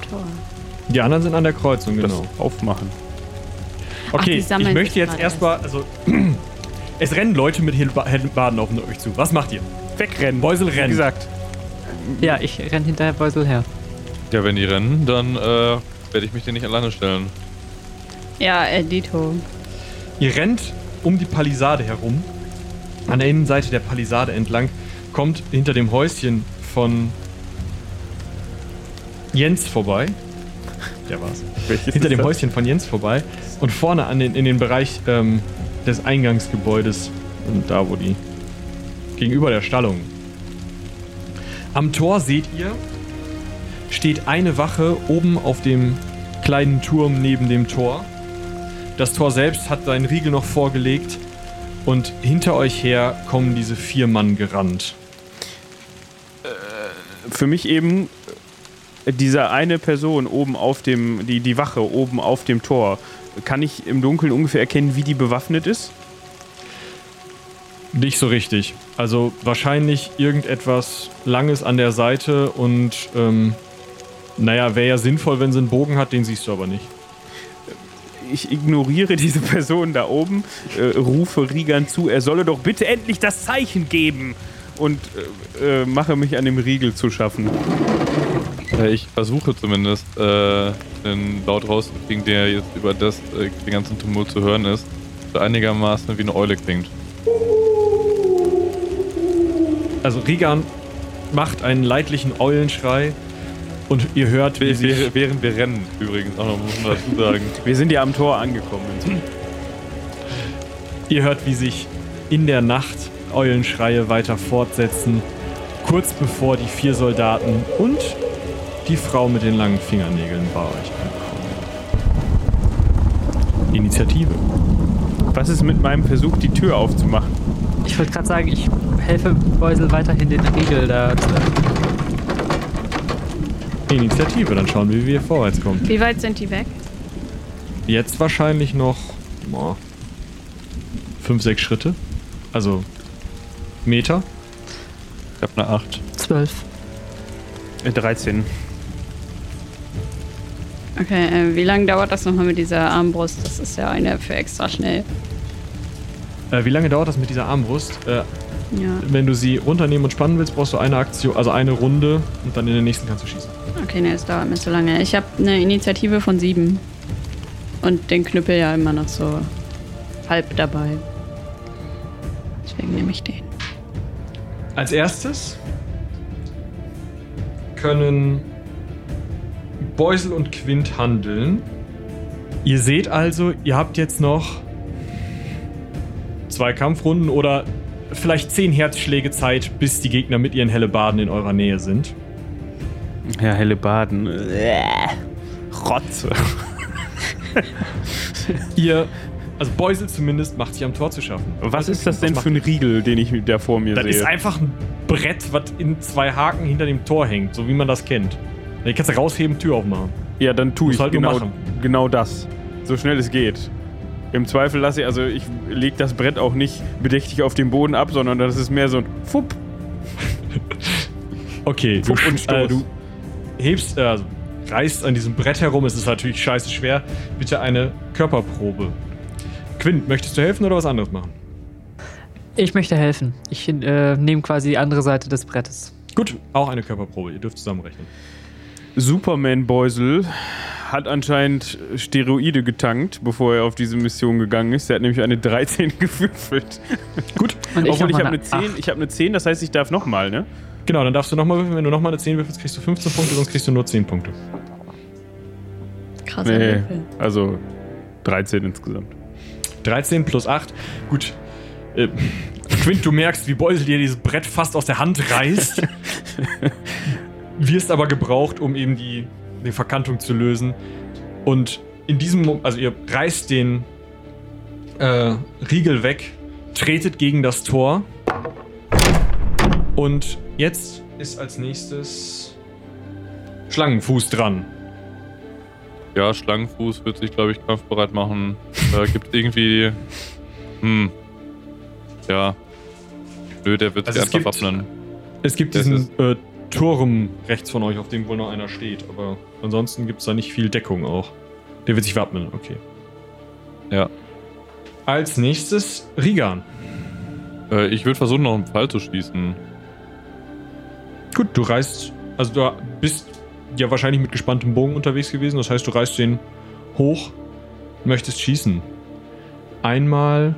Die anderen sind an der Kreuzung, Das genau. aufmachen. Ach, Okay, ich sammeln möchte jetzt erstmal, also es rennen Leute mit Hel- Heldenbaden auf euch zu. Was macht ihr? Wegrennen. Beusel Wie rennen. gesagt. ja, ich renn hinterher Beusel her. Ja, wenn die rennen, dann äh, werde ich mich dir nicht alleine stellen. Ja, Edito. Ihr rennt um die Palisade herum, an der Innenseite der Palisade entlang, kommt hinter dem Häuschen von Jens vorbei. Der war's. Welches hinter dem das? Häuschen von Jens vorbei und vorne an den, in den Bereich ähm, des Eingangsgebäudes und da, wo die gegenüber der Stallung. Am Tor seht ihr, steht eine Wache oben auf dem kleinen Turm neben dem Tor. Das Tor selbst hat seinen Riegel noch vorgelegt und hinter euch her kommen diese vier Mann gerannt. Für mich eben äh, diese eine Person oben auf dem, die, die Wache oben auf dem Tor. Kann ich im Dunkeln ungefähr erkennen, wie die bewaffnet ist? Nicht so richtig. Also wahrscheinlich irgendetwas Langes an der Seite und ähm, naja, wäre ja sinnvoll, wenn sie einen Bogen hat, den siehst du aber nicht. Ich ignoriere diese Person da oben, äh, rufe Riegern zu, er solle doch bitte endlich das Zeichen geben und äh, äh, mache mich an dem Riegel zu schaffen. Äh, ich versuche zumindest, äh, den Laut rauszukriegen, der jetzt über das, äh, den ganzen Tumult zu hören ist, der einigermaßen wie eine Eule klingt. Also Rigan macht einen leidlichen Eulenschrei und ihr hört, wie wäh- Während wir rennen, übrigens, auch noch, muss man dazu sagen. Wir sind ja am Tor angekommen. ihr hört, wie sich in der Nacht Eulenschreie weiter fortsetzen, kurz bevor die vier Soldaten und die Frau mit den langen Fingernägeln bei euch ankommen. Initiative. Was ist mit meinem Versuch, die Tür aufzumachen? Ich wollte gerade sagen, ich helfe Beusel weiterhin den Riegel da zu Initiative, dann schauen wir, wie wir vorwärts kommen. Wie weit sind die weg? Jetzt wahrscheinlich noch boah, fünf, sechs Schritte. Also Meter. Ich habe eine 8. zwölf. Äh, 13. Okay, äh, wie lange dauert das nochmal mit dieser Armbrust? Das ist ja eine für extra schnell. Äh, wie lange dauert das mit dieser Armbrust? Äh, Ja. wenn du sie runternehmen und spannen willst, brauchst du eine Aktion, also eine Runde und dann in der nächsten kannst du schießen. Okay, ne, es dauert mir zu lange. Ich habe eine Initiative von sieben. Und den Knüppel ja immer noch so halb dabei. Deswegen nehme ich den. Als erstes können Beusel und Quint handeln. Ihr seht also, ihr habt jetzt noch zwei Kampfrunden oder vielleicht zehn Herzschläge Zeit, bis die Gegner mit ihren Hellebarden in eurer Nähe sind. Ja, Hellebaden. Äh, Rotze. Ihr, also Beusel zumindest, macht sich am Tor zu schaffen. Was ist das denn für ein Riegel, den ich da vor mir Das sehe? ist einfach ein Brett, was in zwei Haken hinter dem Tor hängt, so wie man das kennt. Die kannst du rausheben, Tür aufmachen. ja, dann tue ich halt genau, genau das. So schnell es geht. Im Zweifel lasse ich, also ich lege das Brett auch nicht bedächtig auf den Boden ab, sondern das ist mehr so ein Fupp. Okay, du, Fupp und Stoß. äh, du hebst, äh, also reißt an diesem Brett herum, es ist natürlich scheiße schwer. Bitte eine Körperprobe. Quint, möchtest du helfen oder was anderes machen? Ich möchte helfen. Ich äh, nehme quasi die andere Seite des Brettes. Gut, auch eine Körperprobe. Ihr dürft zusammenrechnen. Superman Beusel hat anscheinend Steroide getankt, bevor er auf diese Mission gegangen ist. Er hat nämlich eine 13 gewürfelt. Gut. Und ich Obwohl ich habe eine 10, ich habe eine 10, das heißt, ich darf nochmal, ne? Genau, dann darfst du nochmal würfeln. Wenn du nochmal eine 10 würfelst, kriegst du 15 Punkte, sonst kriegst du nur 10 Punkte. Krasser Nee, Würfel. also 13 insgesamt. 13 plus 8. Gut. Äh, Quint, du merkst, wie Beusel dir dieses Brett fast aus der Hand reißt. Wirst aber gebraucht, um eben die, die Verkantung zu lösen. Und in diesem Moment, also ihr reißt den äh, Riegel weg, tretet gegen das Tor. Und jetzt ist als nächstes Schlangenfuß dran. Ja, Schlangenfuß wird sich, glaube ich, kampfbereit machen. Da gibt irgendwie. Hm. Ja. Nö, der wird Also sich einfach gibt- wappnen. Es gibt Das diesen äh, Turm rechts von euch, auf dem wohl noch einer steht. Aber ansonsten gibt es da nicht viel Deckung auch. Der wird sich wappnen, okay. Ja. Als nächstes Rigan. Äh, ich würde versuchen, noch einen Pfeil zu schießen. Gut, du reißt, also du bist ja wahrscheinlich mit gespanntem Bogen unterwegs gewesen. Das heißt, du reißt den hoch, möchtest schießen. Einmal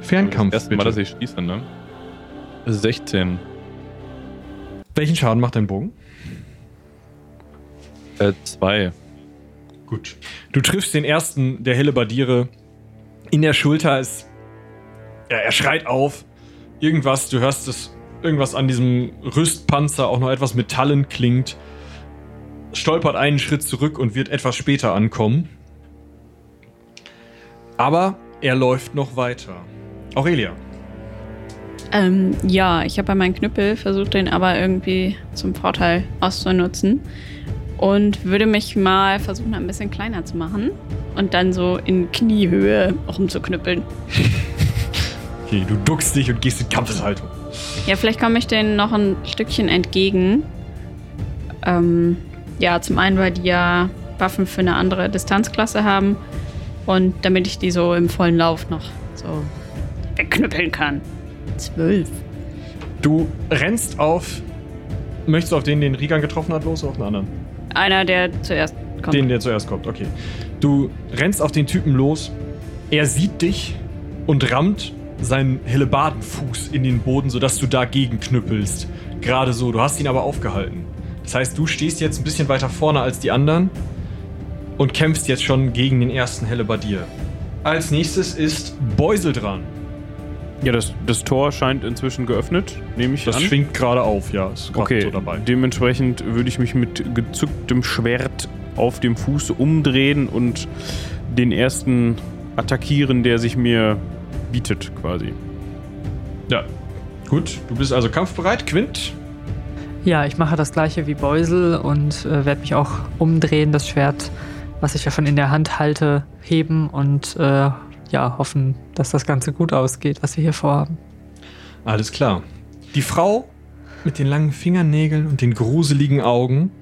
Fernkampf. Das erste Mal, bitte. dass ich schieße, ne? 16. Welchen Schaden macht dein Bogen? Äh, 2. Gut. Du triffst den ersten der Hellebardiere in der Schulter. Es, ja, er schreit auf. Irgendwas, du hörst es, irgendwas an diesem Rüstpanzer, auch noch etwas Metallen klingt. Stolpert einen Schritt zurück und wird etwas später ankommen. Aber er läuft noch weiter. Aurelia. Ähm, ja, ich habe bei meinem Knüppel versucht, den aber irgendwie zum Vorteil auszunutzen. Und würde mich mal versuchen, ein bisschen kleiner zu machen. Und dann so in Kniehöhe rumzuknüppeln. Okay, du duckst dich und gehst in Kampfeshaltung. Ja, vielleicht komme ich denen noch ein Stückchen entgegen. Ähm, ja, zum einen, weil die ja Waffen für eine andere Distanzklasse haben. Und damit ich die so im vollen Lauf noch so wegknüppeln kann. Zwölf. Du rennst auf. Möchtest du auf den, den Rigan getroffen hat, los oder auf den anderen? Einer, der zuerst kommt. Den, der zuerst kommt, okay. Du rennst auf den Typen los. Er sieht dich und rammt seinen Hellebardenfuß in den Boden, sodass du dagegen knüppelst. Gerade so. Du hast ihn aber aufgehalten. Das heißt, du stehst jetzt ein bisschen weiter vorne als die anderen und kämpfst jetzt schon gegen den ersten Hellebardier. Als nächstes ist Beusel dran. Ja, das, das Tor scheint inzwischen geöffnet, nehme ich Das an. schwingt gerade auf, ja. Ist gerade Okay, so dabei. dementsprechend würde ich mich mit gezücktem Schwert auf dem Fuß umdrehen und den ersten attackieren, der sich mir bietet, quasi. Ja. Gut, du bist also kampfbereit. Quint? Ja, ich mache das gleiche wie Beusel und äh, werde mich auch umdrehen, das Schwert, was ich ja schon in der Hand halte, heben und äh, ja, hoffen, dass das Ganze gut ausgeht, was wir hier vorhaben. Alles klar. Die Frau mit den langen Fingernägeln und den gruseligen Augen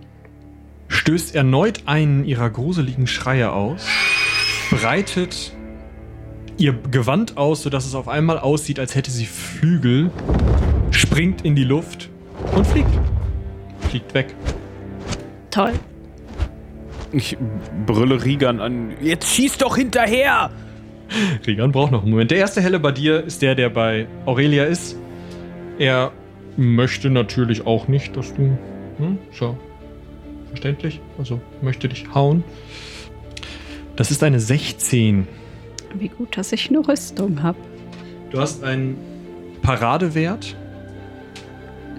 stößt erneut einen ihrer gruseligen Schreie aus, breitet ihr Gewand aus, sodass es auf einmal aussieht, als hätte sie Flügel, springt in die Luft und fliegt. Fliegt weg. Toll. Ich brülle Rigan an. Jetzt schieß doch hinterher! Regan braucht noch einen Moment. Der erste helle bei dir ist der, der bei Aurelia ist. Er möchte natürlich auch nicht, dass du Hm, so. Verständlich? Also möchte dich hauen. Das ist eine 16. Wie gut, dass ich eine Rüstung habe. Du hast einen Paradewert.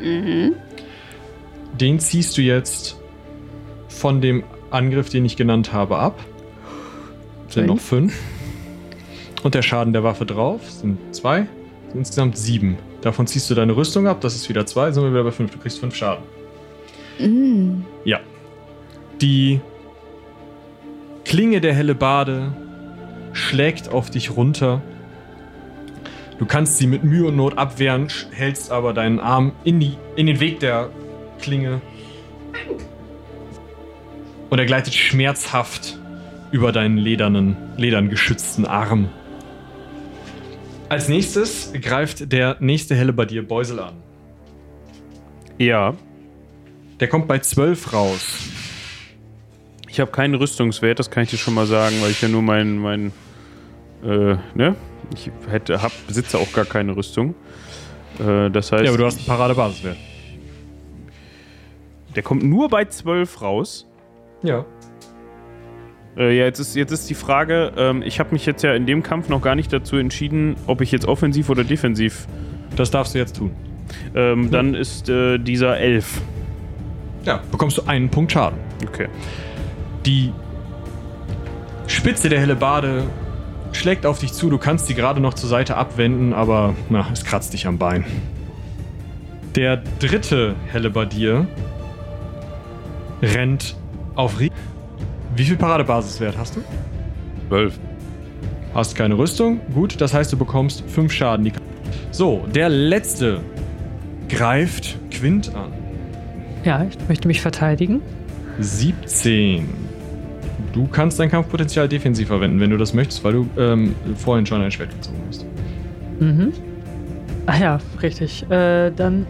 Mhm. Den ziehst du jetzt von dem Angriff, den ich genannt habe, ab. Sind Fünf. noch fünf. Und der Schaden der Waffe drauf sind zwei. Sind insgesamt sieben. Davon ziehst du deine Rüstung ab, das ist wieder zwei, sind wir wieder bei fünf. Du kriegst fünf Schaden. Mhm. Ja. Die Klinge der Hellebarde schlägt auf dich runter. Du kannst sie mit Mühe und Not abwehren, hältst aber deinen Arm in, die, in den Weg der Klinge. Und er gleitet schmerzhaft über deinen ledernen, ledern geschützten Arm. Als nächstes greift der nächste Hellebardier Beusel an. Ja. Der kommt bei 12 raus. Ich habe keinen Rüstungswert, das kann ich dir schon mal sagen, weil ich ja nur mein, mein, äh, ne? Ich hätte, hab, besitze auch gar keine Rüstung. Äh, das heißt, Ja, aber du hast einen Paradebasiswert. der kommt nur bei 12 raus. Ja. Äh, ja, jetzt ist, jetzt ist die Frage, ähm, ich habe mich jetzt ja in dem Kampf noch gar nicht dazu entschieden, ob ich jetzt offensiv oder defensiv. Das darfst du jetzt tun. Ähm, Dann ist äh, dieser 11. Ja, bekommst du einen Punkt Schaden. Okay. Die Spitze der Hellebarde schlägt auf dich zu. Du kannst sie gerade noch zur Seite abwenden, aber na, es kratzt dich am Bein. Der dritte Hellebardier rennt auf Rie. Wie viel Paradebasiswert hast du? 12. Hast keine Rüstung? Gut, das heißt, du bekommst 5 Schaden. Die so, der letzte greift Quint an. Ja, ich möchte mich verteidigen. 17. Du kannst dein Kampfpotenzial defensiv verwenden, wenn du das möchtest, weil du ähm, vorhin schon ein Schwert gezogen hast. Mhm. Ah ja, richtig. Äh, dann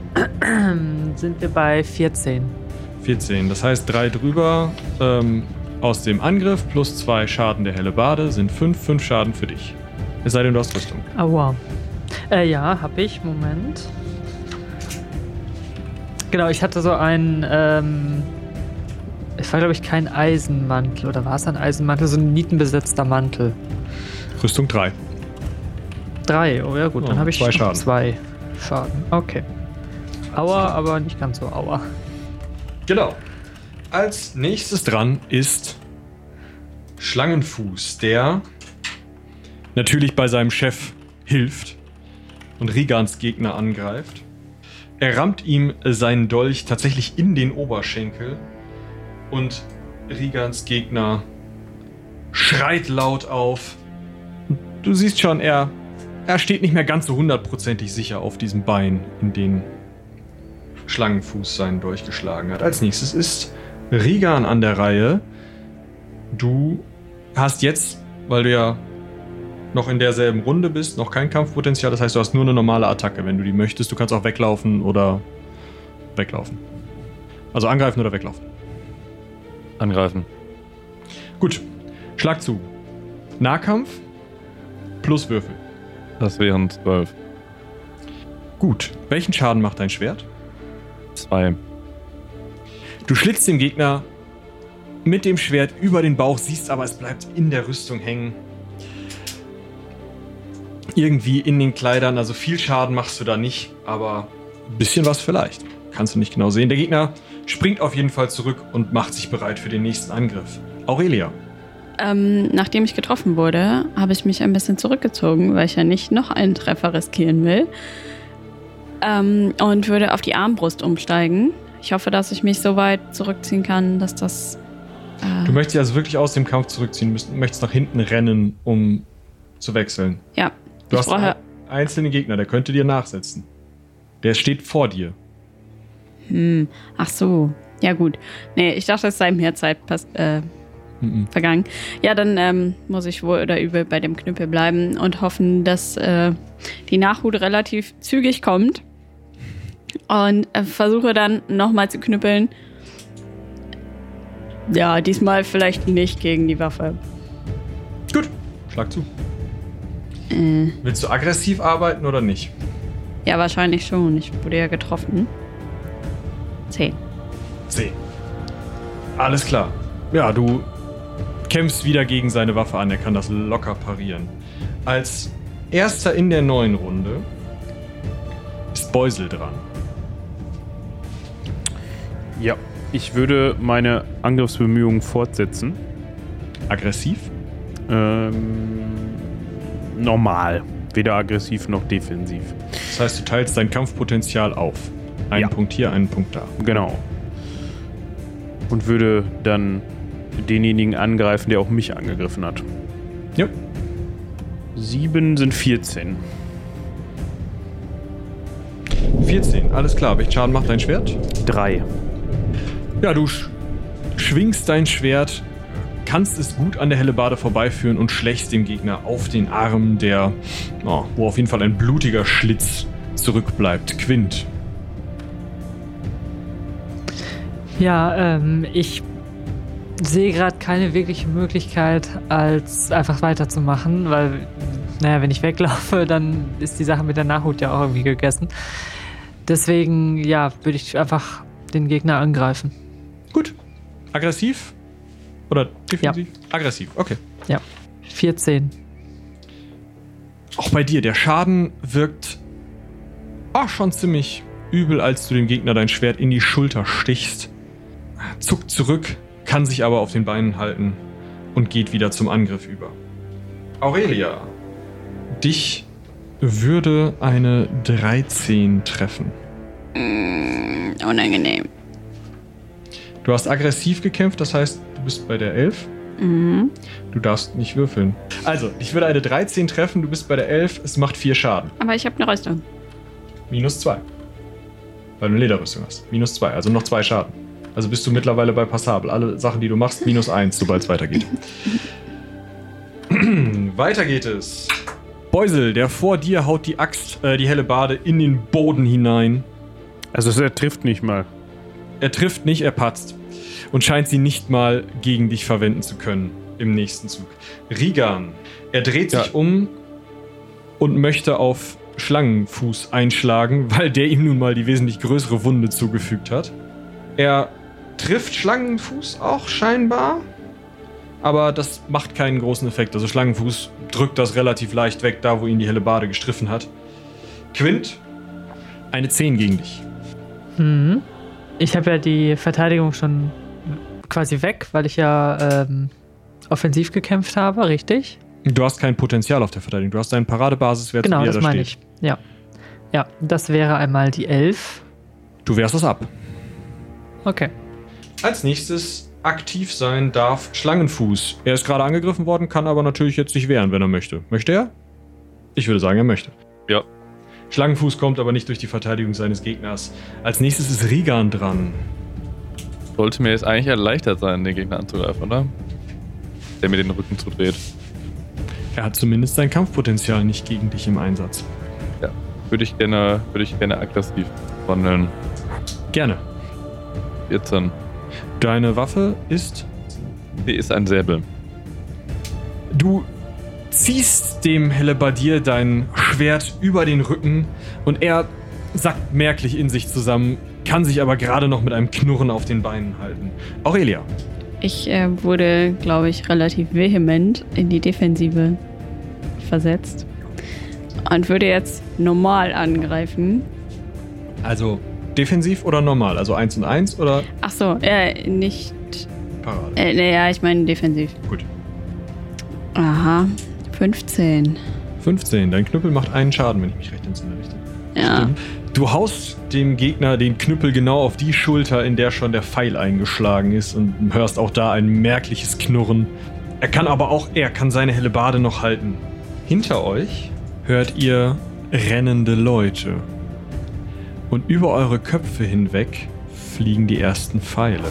sind wir bei 14. 14. Das heißt, drei drüber ähm, aus dem Angriff plus zwei Schaden der Hellebarde sind 5. 5 Schaden für dich. Es sei denn, du hast Rüstung. Aua. Äh, ja, hab ich. Moment. Genau, ich hatte so einen, ähm, es war glaube ich kein Eisenmantel oder war es ein Eisenmantel? So ein nietenbesetzter Mantel. Rüstung 3. Drei, oh ja gut, dann Oh, habe ich zwei Schaden. zwei Schaden. Okay. Aua, aber nicht ganz so aua. Genau. Als nächstes dran ist Schlangenfuß, der natürlich bei seinem Chef hilft und Rigans Gegner angreift. Er rammt ihm seinen Dolch tatsächlich in den Oberschenkel und Rigans Gegner schreit laut auf. Du siehst schon, er, er steht nicht mehr ganz so hundertprozentig sicher auf diesem Bein, in den Schlangenfuß seinen Dolch geschlagen hat. Als nächstes ist Rigan an der Reihe. Du hast jetzt, weil du ja noch in derselben Runde bist, noch kein Kampfpotenzial. Das heißt, du hast nur eine normale Attacke, wenn du die möchtest. Du kannst auch weglaufen oder weglaufen. Also angreifen oder weglaufen. Angreifen. Gut. Schlag zu. Nahkampf plus Würfel. Das wären 12. Gut. Welchen Schaden macht dein Schwert? 2. Du schlitzt dem Gegner mit dem Schwert über den Bauch, siehst aber, es bleibt in der Rüstung hängen. Irgendwie in den Kleidern, also viel Schaden machst du da nicht, aber ein bisschen was vielleicht. Kannst du nicht genau sehen. Der Gegner springt auf jeden Fall zurück und macht sich bereit für den nächsten Angriff. Aurelia. Ähm, nachdem ich getroffen wurde, habe ich mich ein bisschen zurückgezogen, weil ich ja nicht noch einen Treffer riskieren will. Ähm, und würde auf die Armbrust umsteigen. Ich hoffe, dass ich mich so weit zurückziehen kann, dass das. Äh, Du möchtest dich also wirklich aus dem Kampf zurückziehen, möchtest nach hinten rennen, um zu wechseln. ja, Du hast brauche. einen einzelnen Gegner, der könnte dir nachsetzen. Der steht vor dir. Hm, ach so. Ja, gut. Nee, ich dachte, es sei mehr Zeit äh, Mhm. vergangen. Ja, dann ähm, muss ich wohl oder übel bei dem Knüppel bleiben und hoffen, dass äh, die Nachhut relativ zügig kommt. Und äh, versuche dann nochmal zu knüppeln. Ja, diesmal vielleicht nicht gegen die Waffe. Gut, schlag zu. Äh, Willst du aggressiv arbeiten oder nicht? ja, wahrscheinlich schon. Ich wurde ja getroffen. Zehn. 10. Alles klar. Ja, du kämpfst wieder gegen seine Waffe an. Er kann das locker parieren. Als erster in der neuen Runde ist Beusel dran. Ja, ich würde meine Angriffsbemühungen fortsetzen. Aggressiv? Ähm, normal. Weder aggressiv noch defensiv. Das heißt, du teilst dein Kampfpotenzial auf. Einen Ja. Punkt hier, einen Punkt da. Genau. Und würde dann denjenigen angreifen, der auch mich angegriffen hat. Ja. Sieben sind 14. 14, alles klar. Welchen Schaden macht dein Schwert? Drei. Ja, du sch schwingst dein Schwert, kannst es gut an der Hellebarde vorbeiführen und schlägst dem Gegner auf den Arm, der, oh, wo auf jeden Fall ein blutiger Schlitz zurückbleibt. Quint. Ja, ähm, ich sehe gerade keine wirkliche Möglichkeit, als einfach weiterzumachen, weil, naja, wenn ich weglaufe, dann ist die Sache mit der Nachhut ja auch irgendwie gegessen. Deswegen, ja, würde ich einfach den Gegner angreifen. Gut. Aggressiv? Oder defensiv? Aggressiv, okay. Ja. 14. Auch bei dir, der Schaden wirkt ah, schon ziemlich übel, als du dem Gegner dein Schwert in die Schulter stichst. Zuckt zurück, kann sich aber auf den Beinen halten und geht wieder zum Angriff über. Aurelia, dich würde eine 13 treffen. Mm, unangenehm. Du hast aggressiv gekämpft, das heißt, du bist bei der 11. Mhm. Du darfst nicht würfeln. Also, ich würde eine 13 treffen, du bist bei der 11, es macht 4 Schaden. Aber ich habe eine Rüstung. Minus 2. Weil du eine Lederrüstung hast. Minus 2, also noch 2 Schaden. Also bist du mittlerweile bei passabel. Alle Sachen, die du machst, minus 1, sobald es weitergeht. Weiter geht es. Beusel, der vor dir haut die Axt, äh, die helle Bade in den Boden hinein. Also er trifft nicht mal. Er trifft nicht, er patzt. Und scheint sie nicht mal gegen dich verwenden zu können im nächsten Zug. Rigan, er dreht sich Ja. um und möchte auf Schlangenfuß einschlagen, weil der ihm nun mal die wesentlich größere Wunde zugefügt hat. Er trifft Schlangenfuß auch scheinbar, aber das macht keinen großen Effekt. Also Schlangenfuß drückt das relativ leicht weg, da wo ihn die helle Bade gestriffen hat. Quint, eine 10 gegen dich. Mhm. Ich habe ja die Verteidigung schon quasi weg, weil ich ja ähm, offensiv gekämpft habe, richtig? Du hast kein Potenzial auf der Verteidigung. Du hast deinen Paradebasiswert, genau, das da meine steht. ich. Ja. Ja, das wäre einmal die 11. Du wehrst das ab. Okay. Als nächstes aktiv sein darf Schlangenfuß. Er ist gerade angegriffen worden, kann aber natürlich jetzt sich wehren, wenn er möchte. Möchte er? Ich würde sagen, er möchte. Ja. Schlangenfuß kommt aber nicht durch die Verteidigung seines Gegners. Als nächstes ist Rigan dran. Sollte mir jetzt eigentlich erleichtert sein, den Gegner anzugreifen, oder? Der mir den Rücken zudreht. Er hat zumindest sein Kampfpotenzial nicht gegen dich im Einsatz. Ja. Würde ich gerne, würde ich gerne aggressiv wandeln. Gerne. 14. Deine Waffe ist Die ist ein Säbel. Du ziehst dem Hellebardier dein Schwert über den Rücken und er sackt merklich in sich zusammen, kann sich aber gerade noch mit einem Knurren auf den Beinen halten. Aurelia, Ich äh, wurde, glaube ich, relativ vehement in die Defensive versetzt und würde jetzt normal angreifen. also defensiv oder normal? Also 1 und 1 oder Ach so, äh, nicht. Parade? Äh, naja, ich meine defensiv. Gut. Aha, 15. 15. Dein Knüppel macht einen Schaden, wenn ich mich recht entsinne, richtig? Ja. Stimmt. Du haust dem Gegner den Knüppel genau auf die Schulter, in der schon der Pfeil eingeschlagen ist und hörst auch da ein merkliches Knurren. Er kann aber auch, er kann seine helle Bade noch halten. Hinter euch hört ihr rennende Leute. Und über eure Köpfe hinweg fliegen die ersten Pfeile.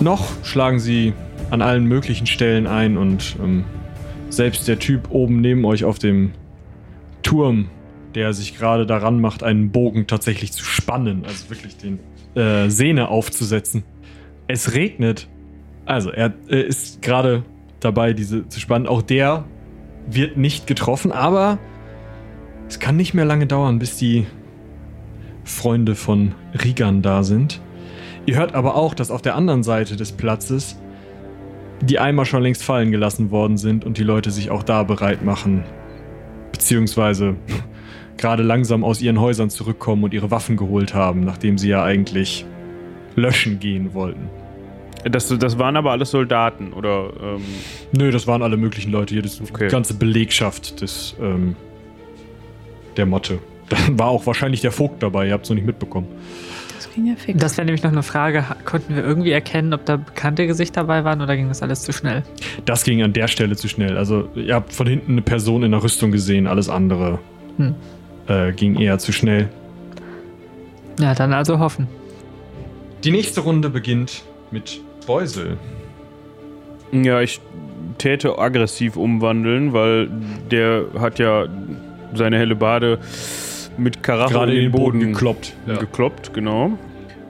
Noch schlagen sie an allen möglichen Stellen ein und ähm, selbst der Typ oben neben euch auf dem Turm, der sich gerade daran macht, einen Bogen tatsächlich zu spannen, also wirklich den äh, Sehne aufzusetzen. Es regnet. Also, er äh, ist gerade dabei, diese zu spannen. Auch der wird nicht getroffen, aber es kann nicht mehr lange dauern, bis die Freunde von Rigan da sind. Ihr hört aber auch, dass auf der anderen Seite des Platzes die Eimer schon längst fallen gelassen worden sind und die Leute sich auch da bereit machen. Beziehungsweise gerade langsam aus ihren Häusern zurückkommen und ihre Waffen geholt haben, nachdem sie ja eigentlich löschen gehen wollten. Das, das waren aber alles Soldaten, oder? Ähm, Nö, das waren alle möglichen Leute hier. Das Okay. die ganze Belegschaft des, ähm, der Motte. Da war auch wahrscheinlich der Vogt dabei, ihr habt es noch nicht mitbekommen. Das ging ja fix. Das wäre nämlich noch eine Frage. Konnten wir irgendwie erkennen, ob da bekannte Gesichter dabei waren oder ging das alles zu schnell? Das ging an der Stelle zu schnell. Also, ihr habt von hinten eine Person in der Rüstung gesehen, alles andere Hm. äh, ging eher zu schnell. Ja, dann also hoffen. Die nächste Runde beginnt mit Beusel. ja, ich täte aggressiv umwandeln, weil der hat ja seine helle Bade mit Karacho Gerade in den Boden, gekloppt. Ja. gekloppt, genau.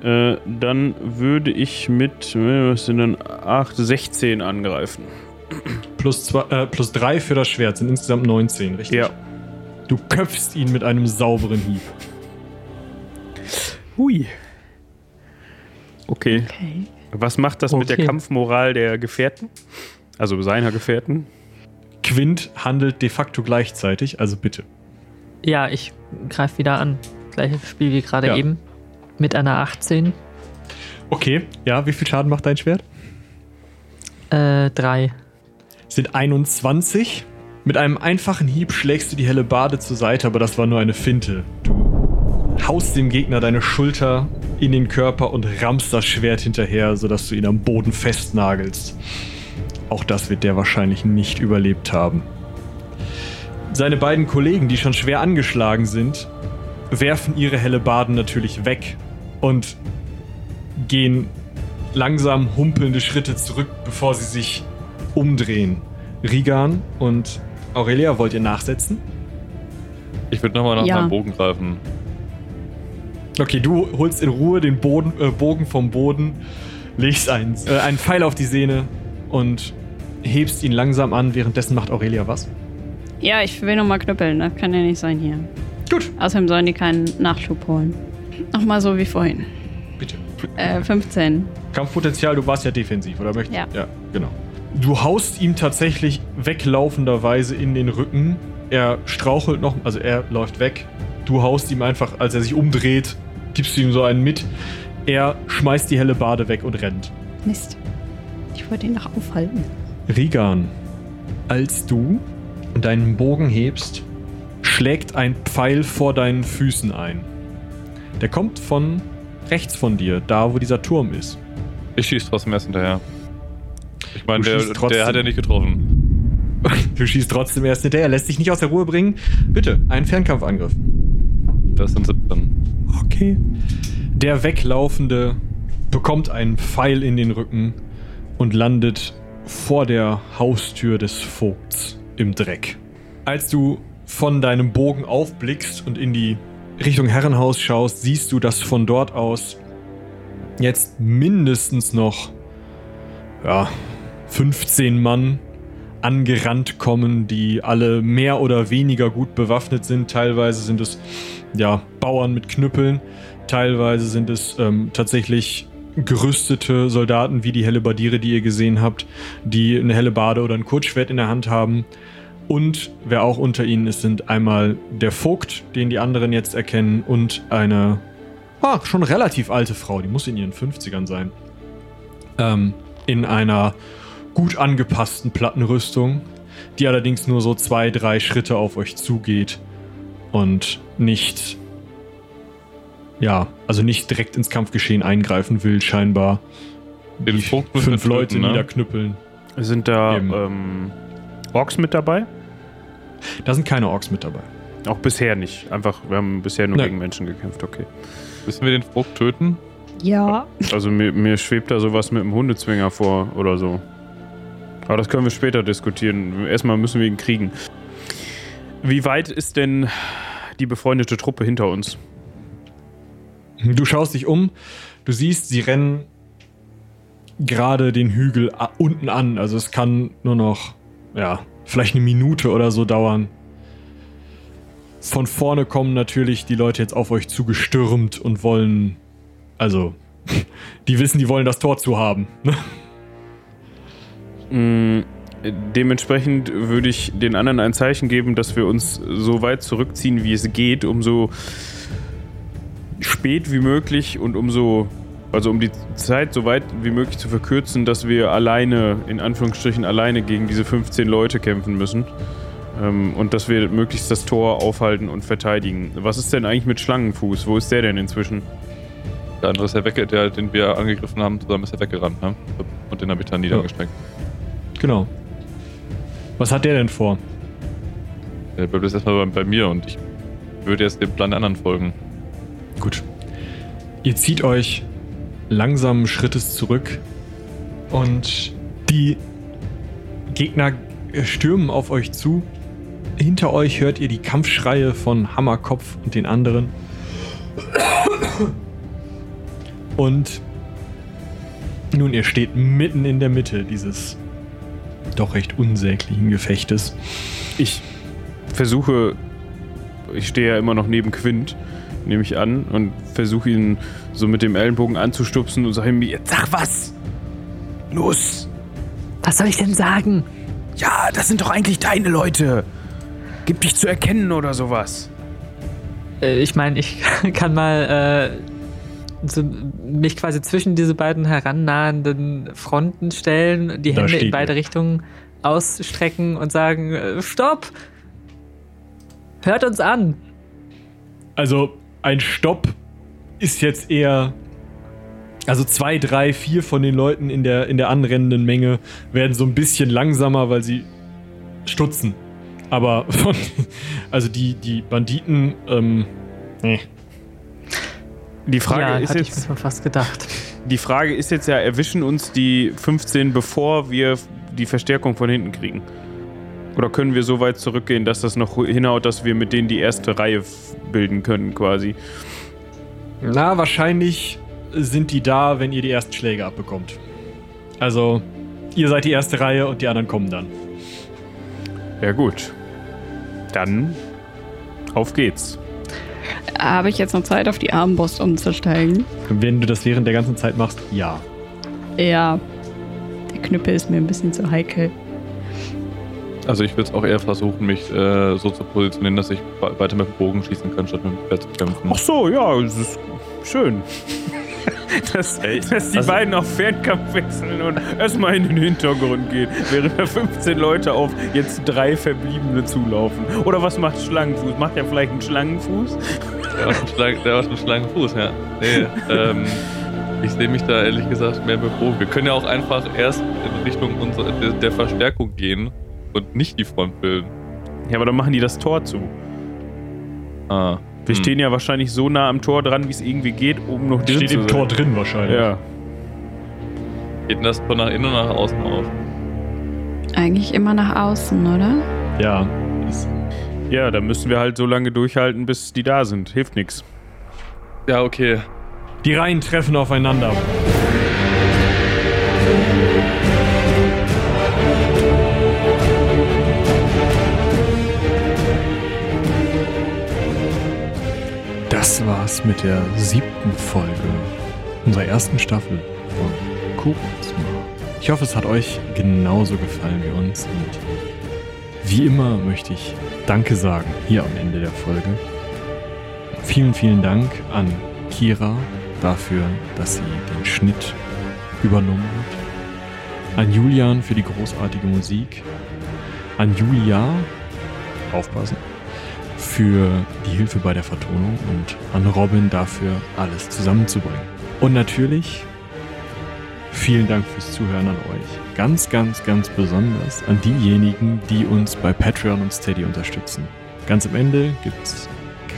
Äh, dann würde ich mit, äh, was sind dann 8, 16 angreifen. Plus, zwei, äh, plus drei für das Schwert, sind insgesamt 19, richtig? Ja. Du köpfst ihn mit einem sauberen Hieb. Hui. Okay. Okay. Was macht das mit der Okay. Kampfmoral der Gefährten? Also seiner Gefährten? Quint handelt de facto gleichzeitig, also bitte. Ja, ich greife wieder an. Gleiches Spiel wie gerade Ja. eben. Mit einer 18. Okay, ja, wie viel Schaden macht dein Schwert? Äh, 3. sind 21. Mit einem einfachen Hieb schlägst du die helle Bade zur Seite, aber das war nur eine Finte. Du haust dem Gegner deine Schulter in den Körper und rammst das Schwert hinterher, sodass du ihn am Boden festnagelst. Auch das wird der wahrscheinlich nicht überlebt haben. Seine beiden Kollegen, die schon schwer angeschlagen sind, werfen ihre helle Baden natürlich weg und gehen langsam humpelnde Schritte zurück, bevor sie sich umdrehen. Rigan und Aurelia, wollt ihr nachsetzen? Ich würde nochmal nach Ja. meinem Bogen greifen. Okay, du holst in Ruhe den Boden, äh, Bogen vom Boden, legst einen, äh, einen Pfeil auf die Sehne und hebst ihn langsam an. Währenddessen macht Aurelia was? Ja, ich will nochmal knüppeln. Das kann ja nicht sein hier. Gut, Außerdem sollen die keinen Nachschub holen. Nochmal so wie vorhin. bitte. Äh, 15. Kampfpotenzial, du warst ja defensiv, oder möchtest Ja. Ja, genau. Du haust ihm tatsächlich weglaufenderweise in den Rücken. Er strauchelt noch, also er läuft weg. Du haust ihm einfach, als er sich umdreht, gibst du ihm so einen mit. Er schmeißt die helle Bade weg und rennt. Mist. Ich wollte ihn noch aufhalten. Rigan, als du deinen Bogen hebst, schlägt ein Pfeil vor deinen Füßen ein. Der kommt von rechts von dir, da wo dieser Turm ist. Ich schieße trotzdem erst hinterher. Ich meine, der, der hat ja nicht getroffen. Du schießt trotzdem erst hinterher, lässt dich nicht aus der Ruhe bringen. Bitte, einen Fernkampfangriff. Das sind 17. Okay. Der Weglaufende bekommt einen Pfeil in den Rücken und landet vor der Haustür des Vogts im Dreck. Als du von deinem Bogen aufblickst und in die Richtung Herrenhaus schaust, siehst du, dass von dort aus jetzt mindestens noch ja, 15 Mann angerannt kommen, die alle mehr oder weniger gut bewaffnet sind. Teilweise sind es ja, Bauern mit Knüppeln. Teilweise sind es ähm, tatsächlich gerüstete Soldaten wie die Hellebardiere, die ihr gesehen habt, die eine Hellebarde oder ein Kurzschwert in der Hand haben. Und wer auch unter ihnen ist, sind einmal der Vogt, den die anderen jetzt erkennen, und eine ah, schon relativ alte Frau, die muss in ihren 50ern sein. Ähm, in einer gut angepassten Plattenrüstung, die allerdings nur so zwei, drei Schritte auf euch zugeht und nicht, ja, also nicht direkt ins Kampfgeschehen eingreifen will, scheinbar. Den Die fünf Leute töten, ne? niederknüppeln. Sind da ähm, Orks mit dabei? Da sind keine Orks mit dabei. Auch bisher nicht. Einfach, wir haben bisher nur Nein. gegen Menschen gekämpft, okay. Müssen wir den Vogt töten? Ja. Also mir, mir schwebt da sowas mit dem Hundezwinger vor oder so. Aber das können wir später diskutieren. Erstmal müssen wir ihn kriegen. Wie weit ist denn die befreundete Truppe hinter uns? Du schaust dich um, du siehst, sie rennen gerade den Hügel unten an. Also es kann nur noch, ja, vielleicht eine Minute oder so dauern. Von vorne kommen natürlich die Leute jetzt auf euch zugestürmt und wollen, also die wissen, die wollen das Tor zu haben. Mm, dementsprechend würde ich den anderen ein Zeichen geben, dass wir uns so weit zurückziehen, wie es geht, um so spät wie möglich und um so, also um die Zeit so weit wie möglich zu verkürzen, dass wir alleine, in Anführungsstrichen alleine gegen diese 15 Leute kämpfen müssen. Ähm, und dass wir möglichst das Tor aufhalten und verteidigen. Was ist denn eigentlich mit Schlangenfuß? Wo ist der denn inzwischen? Der andere ist ja weg, der, den wir angegriffen haben, zusammen ist er weggerannt, ne? Und den habe ich dann niedergestreckt. Genau. Was hat der denn vor? Der bleibt jetzt erstmal bei, bei mir und ich würde jetzt dem Plan der anderen folgen. Gut. Ihr zieht euch langsamen Schrittes zurück und die Gegner stürmen auf euch zu. Hinter euch hört ihr die Kampfschreie von Hammerkopf und den anderen. Und nun, ihr steht mitten in der Mitte dieses doch recht unsäglichen Gefechtes. Ich versuche, ich stehe ja immer noch neben Quint, nehme ich an, und versuche ihn so mit dem Ellenbogen anzustupsen und sage ihm, jetzt sag was! Los! Was soll ich denn sagen? Ja, das sind doch eigentlich deine Leute. Gib dich zu erkennen oder sowas. Äh, ich meine, ich kann mal äh, so mich quasi zwischen diese beiden herannahenden Fronten stellen, die Da Hände in beide. Richtungen ausstrecken und sagen, äh, stopp! Hört uns an! Also ein Stopp ist jetzt eher. Also zwei, drei, vier von den Leuten in der, in der anrennenden Menge werden so ein bisschen langsamer, weil sie stutzen. Aber von, also die, die Banditen, ähm, nee. Die Frage ja, ist hatte ich jetzt, mir fast gedacht. die Frage ist jetzt ja, erwischen uns die 15, bevor wir die Verstärkung von hinten kriegen? Oder können wir so weit zurückgehen, dass das noch hinhaut, dass wir mit denen die erste Reihe bilden können, quasi? Na, wahrscheinlich sind die da, wenn ihr die ersten Schläge abbekommt. Also, ihr seid die erste Reihe und die anderen kommen dann. Ja, gut. Dann auf geht's. Habe ich jetzt noch Zeit, auf die Armbrust umzusteigen? Wenn du das während der ganzen Zeit machst, ja. Ja. Der Knüppel ist mir ein bisschen zu heikel. Also ich würde es auch eher versuchen, mich äh, so zu positionieren, dass ich we- weiter mit dem Bogen schießen kann, statt mit dem Pferd zu kämpfen. Ach so, ja, es ist schön. dass, dass die also- beiden auf Fernkampf wechseln und erstmal in den Hintergrund gehen, während da 15 Leute auf jetzt drei Verbliebene zulaufen. Oder was macht Schlangenfuß? Macht er vielleicht einen Schlangenfuß? Der aus dem, Schlang, der aus dem Schlangenfuß, ja. Nee, ähm, ich sehe mich da ehrlich gesagt mehr mit Bogen. Wir können ja auch einfach erst in Richtung unserer, der Verstärkung gehen und nicht die Front bilden. Ja, aber dann machen die das Tor zu. Ah. Wir Hm. stehen ja wahrscheinlich so nah am Tor dran, wie es irgendwie geht, um noch drin Steht zu im sein. Tor drin wahrscheinlich. Ja. Geht denn das Tor nach innen oder nach außen auf? Eigentlich immer nach außen, oder? Ja. Ja, dann müssen wir halt so lange durchhalten, bis die da sind. Hilft nichts. Ja, okay. die Reihen treffen aufeinander. Das war's mit der siebten Folge unserer ersten Staffel von Kuckucksmar. Ich hoffe, es hat euch genauso gefallen wie uns und wie immer möchte ich Danke sagen hier am Ende der Folge. Vielen, vielen Dank an Kira dafür, dass sie den Schnitt übernommen hat. An Julian für die großartige Musik. An Julia, aufpassen, für die Hilfe bei der Vertonung und an Robin dafür, alles zusammenzubringen. Und natürlich vielen Dank fürs Zuhören an euch. Ganz, ganz, ganz besonders an diejenigen, die uns bei Patreon und Steady unterstützen. Ganz am Ende gibt es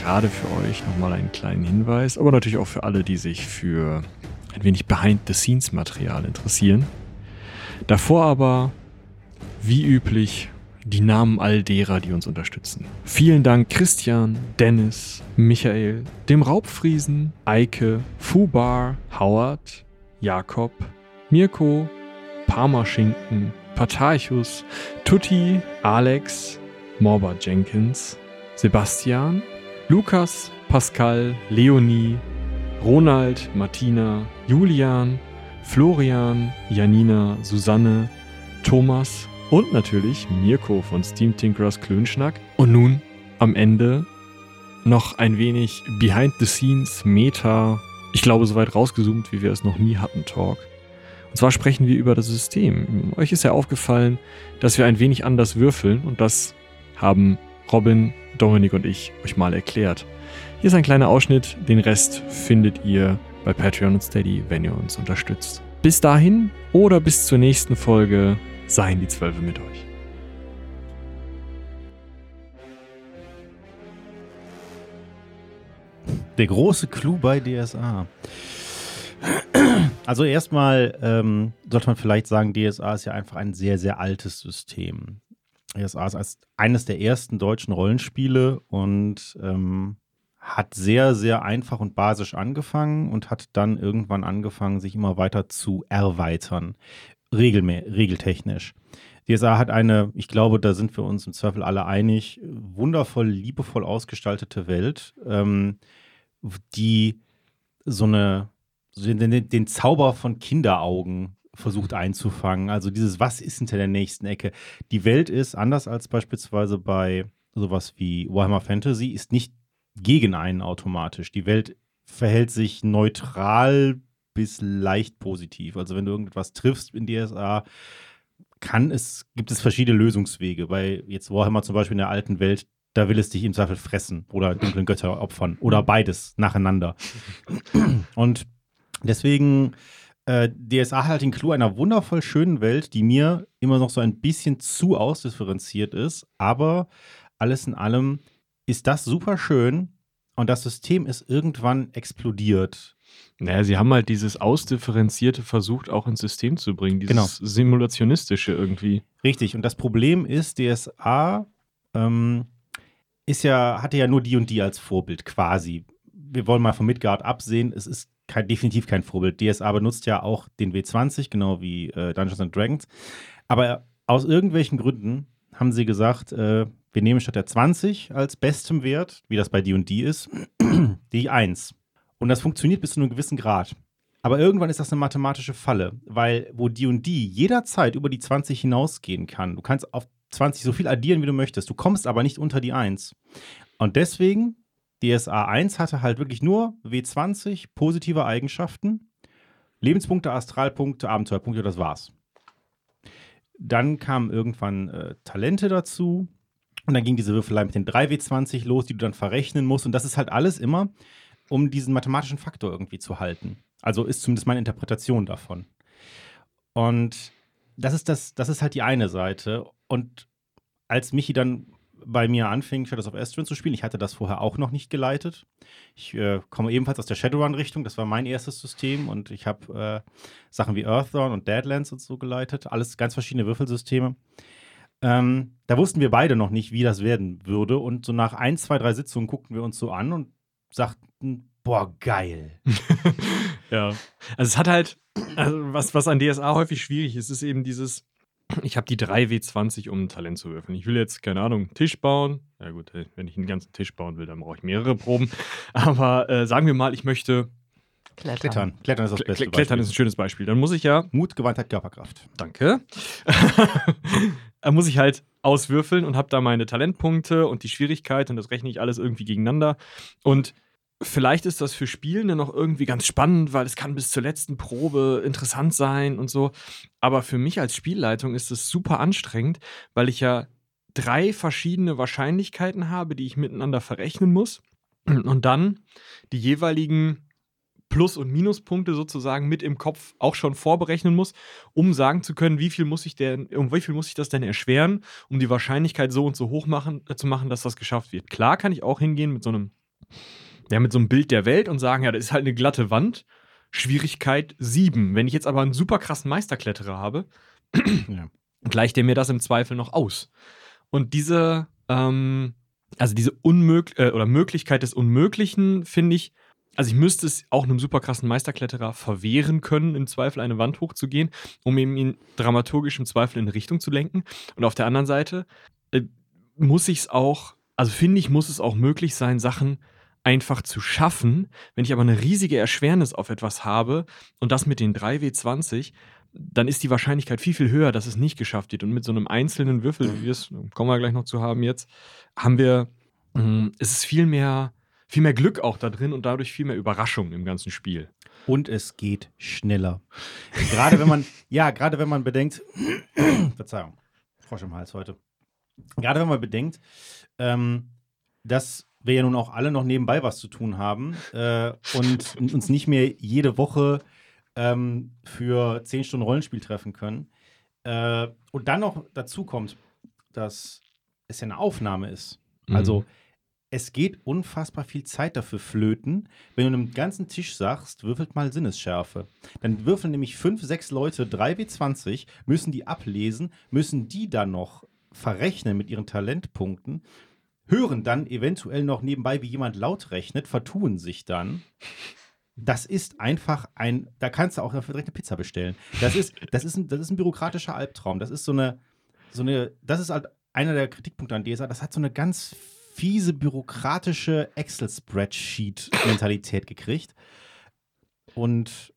gerade für euch nochmal einen kleinen Hinweis, aber natürlich auch für alle, die sich für ein wenig Behind-the-Scenes-Material interessieren. Davor aber, wie üblich, die Namen all derer, die uns unterstützen. Vielen Dank Christian, Dennis, Michael, dem Raubfriesen, Eike, Fubar, Howard, Jakob, Mirko, Parmaschinken, Patarchus, Tutti, Alex, Morba Jenkins, Sebastian, Lukas, Pascal, Leonie, Ronald, Martina, Julian, Florian, Janina, Susanne, Thomas und natürlich Mirko von Steam Tinkerers Klönschnack. Und nun am Ende noch ein wenig Behind the Scenes, Meta, ich glaube, so weit rausgezoomt, wie wir es noch nie hatten, Talk. Und zwar sprechen wir über das System. Euch ist ja aufgefallen, dass wir ein wenig anders würfeln und das haben Robin, Dominik und ich euch mal erklärt. Hier ist ein kleiner Ausschnitt, den Rest findet ihr bei Patreon und Steady, wenn ihr uns unterstützt. Bis dahin oder bis zur nächsten Folge seien die Zwölfe mit euch. Der große Clou bei DSA. Also erstmal ähm, sollte man vielleicht sagen, DSA ist ja einfach ein sehr, sehr altes System. DSA ist eines der ersten deutschen Rollenspiele und ähm, hat sehr, sehr einfach und basisch angefangen und hat dann irgendwann angefangen, sich immer weiter zu erweitern, regeltechnisch. DSA hat eine, ich glaube, da sind wir uns im Zweifel alle einig, wundervoll, liebevoll ausgestaltete Welt, ähm, die so eine, den, den Zauber von Kinderaugen versucht einzufangen. Also dieses, was ist hinter der nächsten Ecke? Die Welt ist, anders als beispielsweise bei sowas wie Warhammer Fantasy, ist nicht gegen einen automatisch. Die Welt verhält sich neutral bis leicht positiv. Also wenn du irgendetwas triffst in DSA, kann es, gibt es verschiedene Lösungswege. Bei jetzt Warhammer zum Beispiel in der alten Welt, da will es dich im Zweifel fressen oder dunklen Götter opfern oder mhm. beides nacheinander. Und deswegen äh, DSA hat halt den Clou einer wundervoll schönen Welt, die mir immer noch so ein bisschen zu ausdifferenziert ist, aber alles in allem ist das super schön und das System ist irgendwann explodiert. Naja, sie haben halt dieses Ausdifferenzierte versucht, auch ins System zu bringen, dieses genau. Simulationistische irgendwie. Richtig, und das Problem ist, DSA ähm, ist ja, hatte ja nur die und die als Vorbild quasi. Wir wollen mal von Midgard absehen, es ist kein, definitiv kein Vorbild. DSA benutzt ja auch den W20, genau wie äh, Dungeons and Dragons. Aber aus irgendwelchen Gründen haben sie gesagt, äh, wir nehmen statt der 20 als bestem Wert, wie das bei D&D ist, die 1. Und das funktioniert bis zu einem gewissen Grad. Aber irgendwann ist das eine mathematische Falle, weil wo D&D jederzeit über die 20 hinausgehen kann, du kannst auf 20 so viel addieren, wie du möchtest, du kommst aber nicht unter die 1. Und deswegen, DSA 1 hatte halt wirklich nur W20 positive Eigenschaften, Lebenspunkte, Astralpunkte, Abenteuerpunkte, das war's. Dann kamen irgendwann äh, Talente dazu. Und dann ging diese Würfelei mit den 3W20 los, die du dann verrechnen musst. Und das ist halt alles immer, um diesen mathematischen Faktor irgendwie zu halten. Also ist zumindest meine Interpretation davon. Und das ist, das, das ist halt die eine Seite. Und als Michi dann bei mir anfing, Shadows of Estrin zu spielen. Ich hatte das vorher auch noch nicht geleitet. Ich äh, komme ebenfalls aus der Shadowrun-Richtung. Das war mein erstes System und ich habe äh, Sachen wie Earthdawn und Deadlands und so geleitet. Alles ganz verschiedene Würfelsysteme. Ähm, da wussten wir beide noch nicht, wie das werden würde. Und so nach ein, zwei, drei Sitzungen guckten wir uns so an und sagten, boah, geil. ja. Also es hat halt, also was, was an DSA häufig schwierig ist, ist eben dieses, ich habe die 3W20, um ein Talent zu würfeln. Ich will jetzt, keine Ahnung, einen Tisch bauen. Ja gut, wenn ich einen ganzen Tisch bauen will, dann brauche ich mehrere Proben. Aber äh, sagen wir mal, ich möchte Klettern. Klettern, Klettern ist das beste Klettern ist ein schönes Beispiel. Dann muss ich ja. Mut, Gewandtheit, Körperkraft. Danke. dann muss ich halt auswürfeln und habe da meine Talentpunkte und die Schwierigkeit und das rechne ich alles irgendwie gegeneinander. Und vielleicht ist das für Spielende noch irgendwie ganz spannend, weil es kann bis zur letzten Probe interessant sein und so. Aber für mich als Spielleitung ist es super anstrengend, weil ich ja drei verschiedene Wahrscheinlichkeiten habe, die ich miteinander verrechnen muss. Und dann die jeweiligen Plus- und Minuspunkte sozusagen mit im Kopf auch schon vorberechnen muss, um sagen zu können, wie viel muss ich denn, um wie viel muss ich das denn erschweren, um die Wahrscheinlichkeit so und so hoch machen, äh, zu machen, dass das geschafft wird. Klar kann ich auch hingehen mit so einem ja, mit so einem Bild der Welt und sagen, ja, das ist halt eine glatte Wand. Schwierigkeit 7. Wenn ich jetzt aber einen super krassen Meisterkletterer habe, ja. gleicht der mir das im Zweifel noch aus. Und diese, ähm, also diese Unmöglich äh, oder Möglichkeit des Unmöglichen, finde ich, also ich müsste es auch einem super krassen Meisterkletterer verwehren können, im Zweifel eine Wand hochzugehen, um eben ihn dramaturgisch im Zweifel in eine Richtung zu lenken. Und auf der anderen Seite äh, muss ich es auch, also finde ich, muss es auch möglich sein, Sachen einfach zu schaffen. Wenn ich aber eine riesige Erschwernis auf etwas habe und das mit den 3W20, dann ist die Wahrscheinlichkeit viel, viel höher, dass es nicht geschafft wird. Und mit so einem einzelnen Würfel, wie wir es, kommen wir gleich noch zu haben jetzt, haben wir, mh, es ist viel mehr, viel mehr Glück auch da drin und dadurch viel mehr Überraschung im ganzen Spiel. Und es geht schneller. gerade wenn man, ja, gerade wenn man bedenkt, Verzeihung, Frosch im Hals heute. Gerade wenn man bedenkt, ähm, dass wir ja nun auch alle noch nebenbei was zu tun haben äh, und uns nicht mehr jede Woche ähm, für zehn Stunden Rollenspiel treffen können. Äh, und dann noch dazu kommt, dass es ja eine Aufnahme ist. Mhm. Also es geht unfassbar viel Zeit dafür flöten, wenn du einem ganzen Tisch sagst, würfelt mal Sinnesschärfe. Dann würfeln nämlich fünf, sechs Leute 3W20, müssen die ablesen, müssen die dann noch verrechnen mit ihren Talentpunkten, hören dann eventuell noch nebenbei, wie jemand laut rechnet, vertun sich dann. Das ist einfach ein, da kannst du auch direkt eine Pizza bestellen. Das ist, das ist, ein, das ist ein bürokratischer Albtraum. Das ist so eine, so eine, das ist halt einer der Kritikpunkte an DSA. Das hat so eine ganz fiese, bürokratische Excel-Spreadsheet-Mentalität gekriegt. Und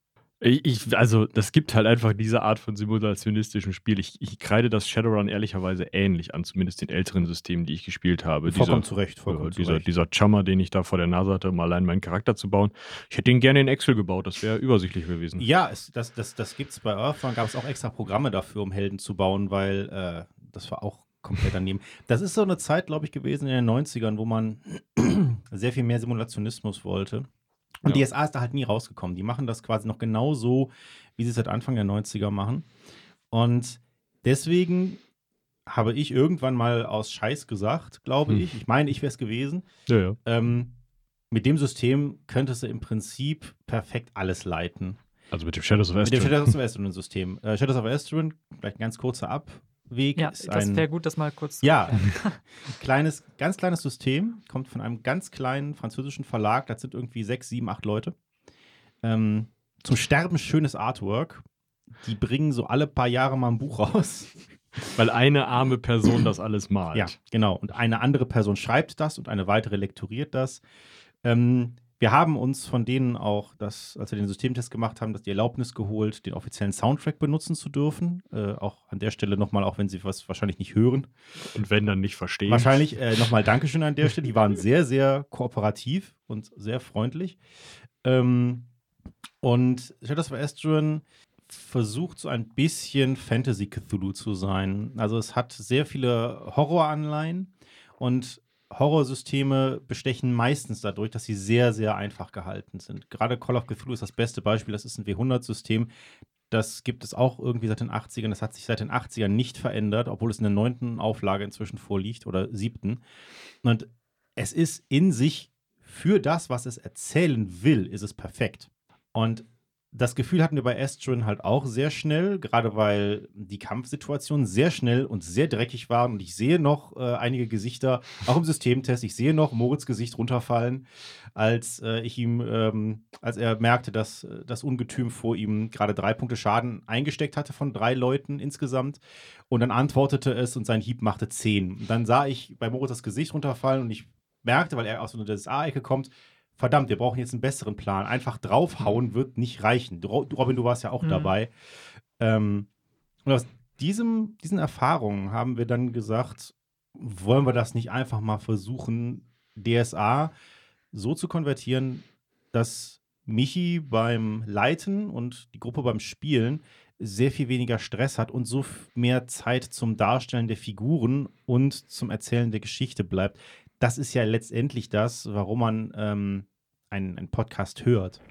Ich, also, das gibt halt einfach diese Art von simulationistischem Spiel. Ich, ich kreide das Shadowrun ehrlicherweise ähnlich an, zumindest den älteren Systemen, die ich gespielt habe. vollkommen Dieser- zu Recht, vollkommen äh, zu dieser, Recht. dieser Chummer, den ich da vor der Nase hatte, um allein meinen Charakter zu bauen. Ich hätte ihn gerne in Excel gebaut, das wäre übersichtlich gewesen. Ja, es, das, das, das gibt es bei Earthbound, gab es auch extra Programme dafür, um Helden zu bauen, weil äh, das war auch komplett daneben. Das ist so eine Zeit, glaube ich, gewesen in den 90ern, wo man sehr viel mehr Simulationismus wollte. Und Ja. DSA ist da halt nie rausgekommen. Die machen das quasi noch genau so, wie sie es seit Anfang der 90er machen. Und deswegen habe ich irgendwann mal aus Scheiß gesagt, glaube Hm. ich. Ich meine, ich wäre es gewesen. Ja, ja. Ähm, mit dem System könntest du im Prinzip perfekt alles leiten. Also mit dem Shadows of Mit dem. Shadows of Estrin System. Äh, Shadows of Estrin, vielleicht ein ganz kurzer Abweg, Ja, ist das ein wäre gut, das mal kurz zu ja, kleines, ganz kleines System, kommt von einem ganz kleinen französischen Verlag, das sind irgendwie sechs, sieben, acht Leute. Ähm, zum Sterben schönes Artwork. Die bringen so alle paar Jahre mal ein Buch raus. Weil eine arme Person das alles malt. Ja, genau. Und eine andere Person schreibt das und eine weitere lektoriert das. Ähm, wir haben uns von denen auch, das, als wir den Systemtest gemacht haben, das die Erlaubnis geholt, den offiziellen Soundtrack benutzen zu dürfen. Äh, auch an der Stelle nochmal, auch wenn sie was wahrscheinlich nicht hören. Und wenn dann nicht verstehen. Wahrscheinlich äh, nochmal Dankeschön an der Stelle. Die waren sehr, sehr kooperativ und sehr freundlich. Ähm, und Shadows of Estrin versucht so ein bisschen Fantasy Cthulhu zu sein. Also es hat sehr viele Horroranleihen und Horrorsysteme bestechen meistens dadurch, dass sie sehr, sehr einfach gehalten sind. Gerade Call of Cthulhu ist das beste Beispiel. Das ist ein W100-System. Das gibt es auch irgendwie seit den 80ern. Das hat sich seit den 80ern nicht verändert, obwohl es in der neunten Auflage inzwischen vorliegt oder siebten. Und es ist in sich für das, was es erzählen will, ist es perfekt. Und das Gefühl hatten wir bei Astron halt auch sehr schnell, gerade weil die Kampfsituationen sehr schnell und sehr dreckig waren. Und ich sehe noch äh, einige Gesichter, auch im Systemtest, ich sehe noch Moritz Gesicht runterfallen, als äh, ich ihm, ähm, als er merkte, dass äh, das Ungetüm vor ihm gerade drei Punkte Schaden eingesteckt hatte von drei Leuten insgesamt. Und dann antwortete es und sein Hieb machte zehn. Und dann sah ich bei Moritz das Gesicht runterfallen und ich merkte, weil er aus einer DSA-Ecke kommt, verdammt, wir brauchen jetzt einen besseren Plan. Einfach draufhauen wird nicht reichen. Robin, du warst ja auch Mhm. dabei. Ähm, und aus diesem, diesen Erfahrungen haben wir dann gesagt, wollen wir das nicht einfach mal versuchen, DSA so zu konvertieren, dass Michi beim Leiten und die Gruppe beim Spielen sehr viel weniger Stress hat und so mehr Zeit zum Darstellen der Figuren und zum Erzählen der Geschichte bleibt. Das ist ja letztendlich das, warum man ähm, einen, einen Podcast hört.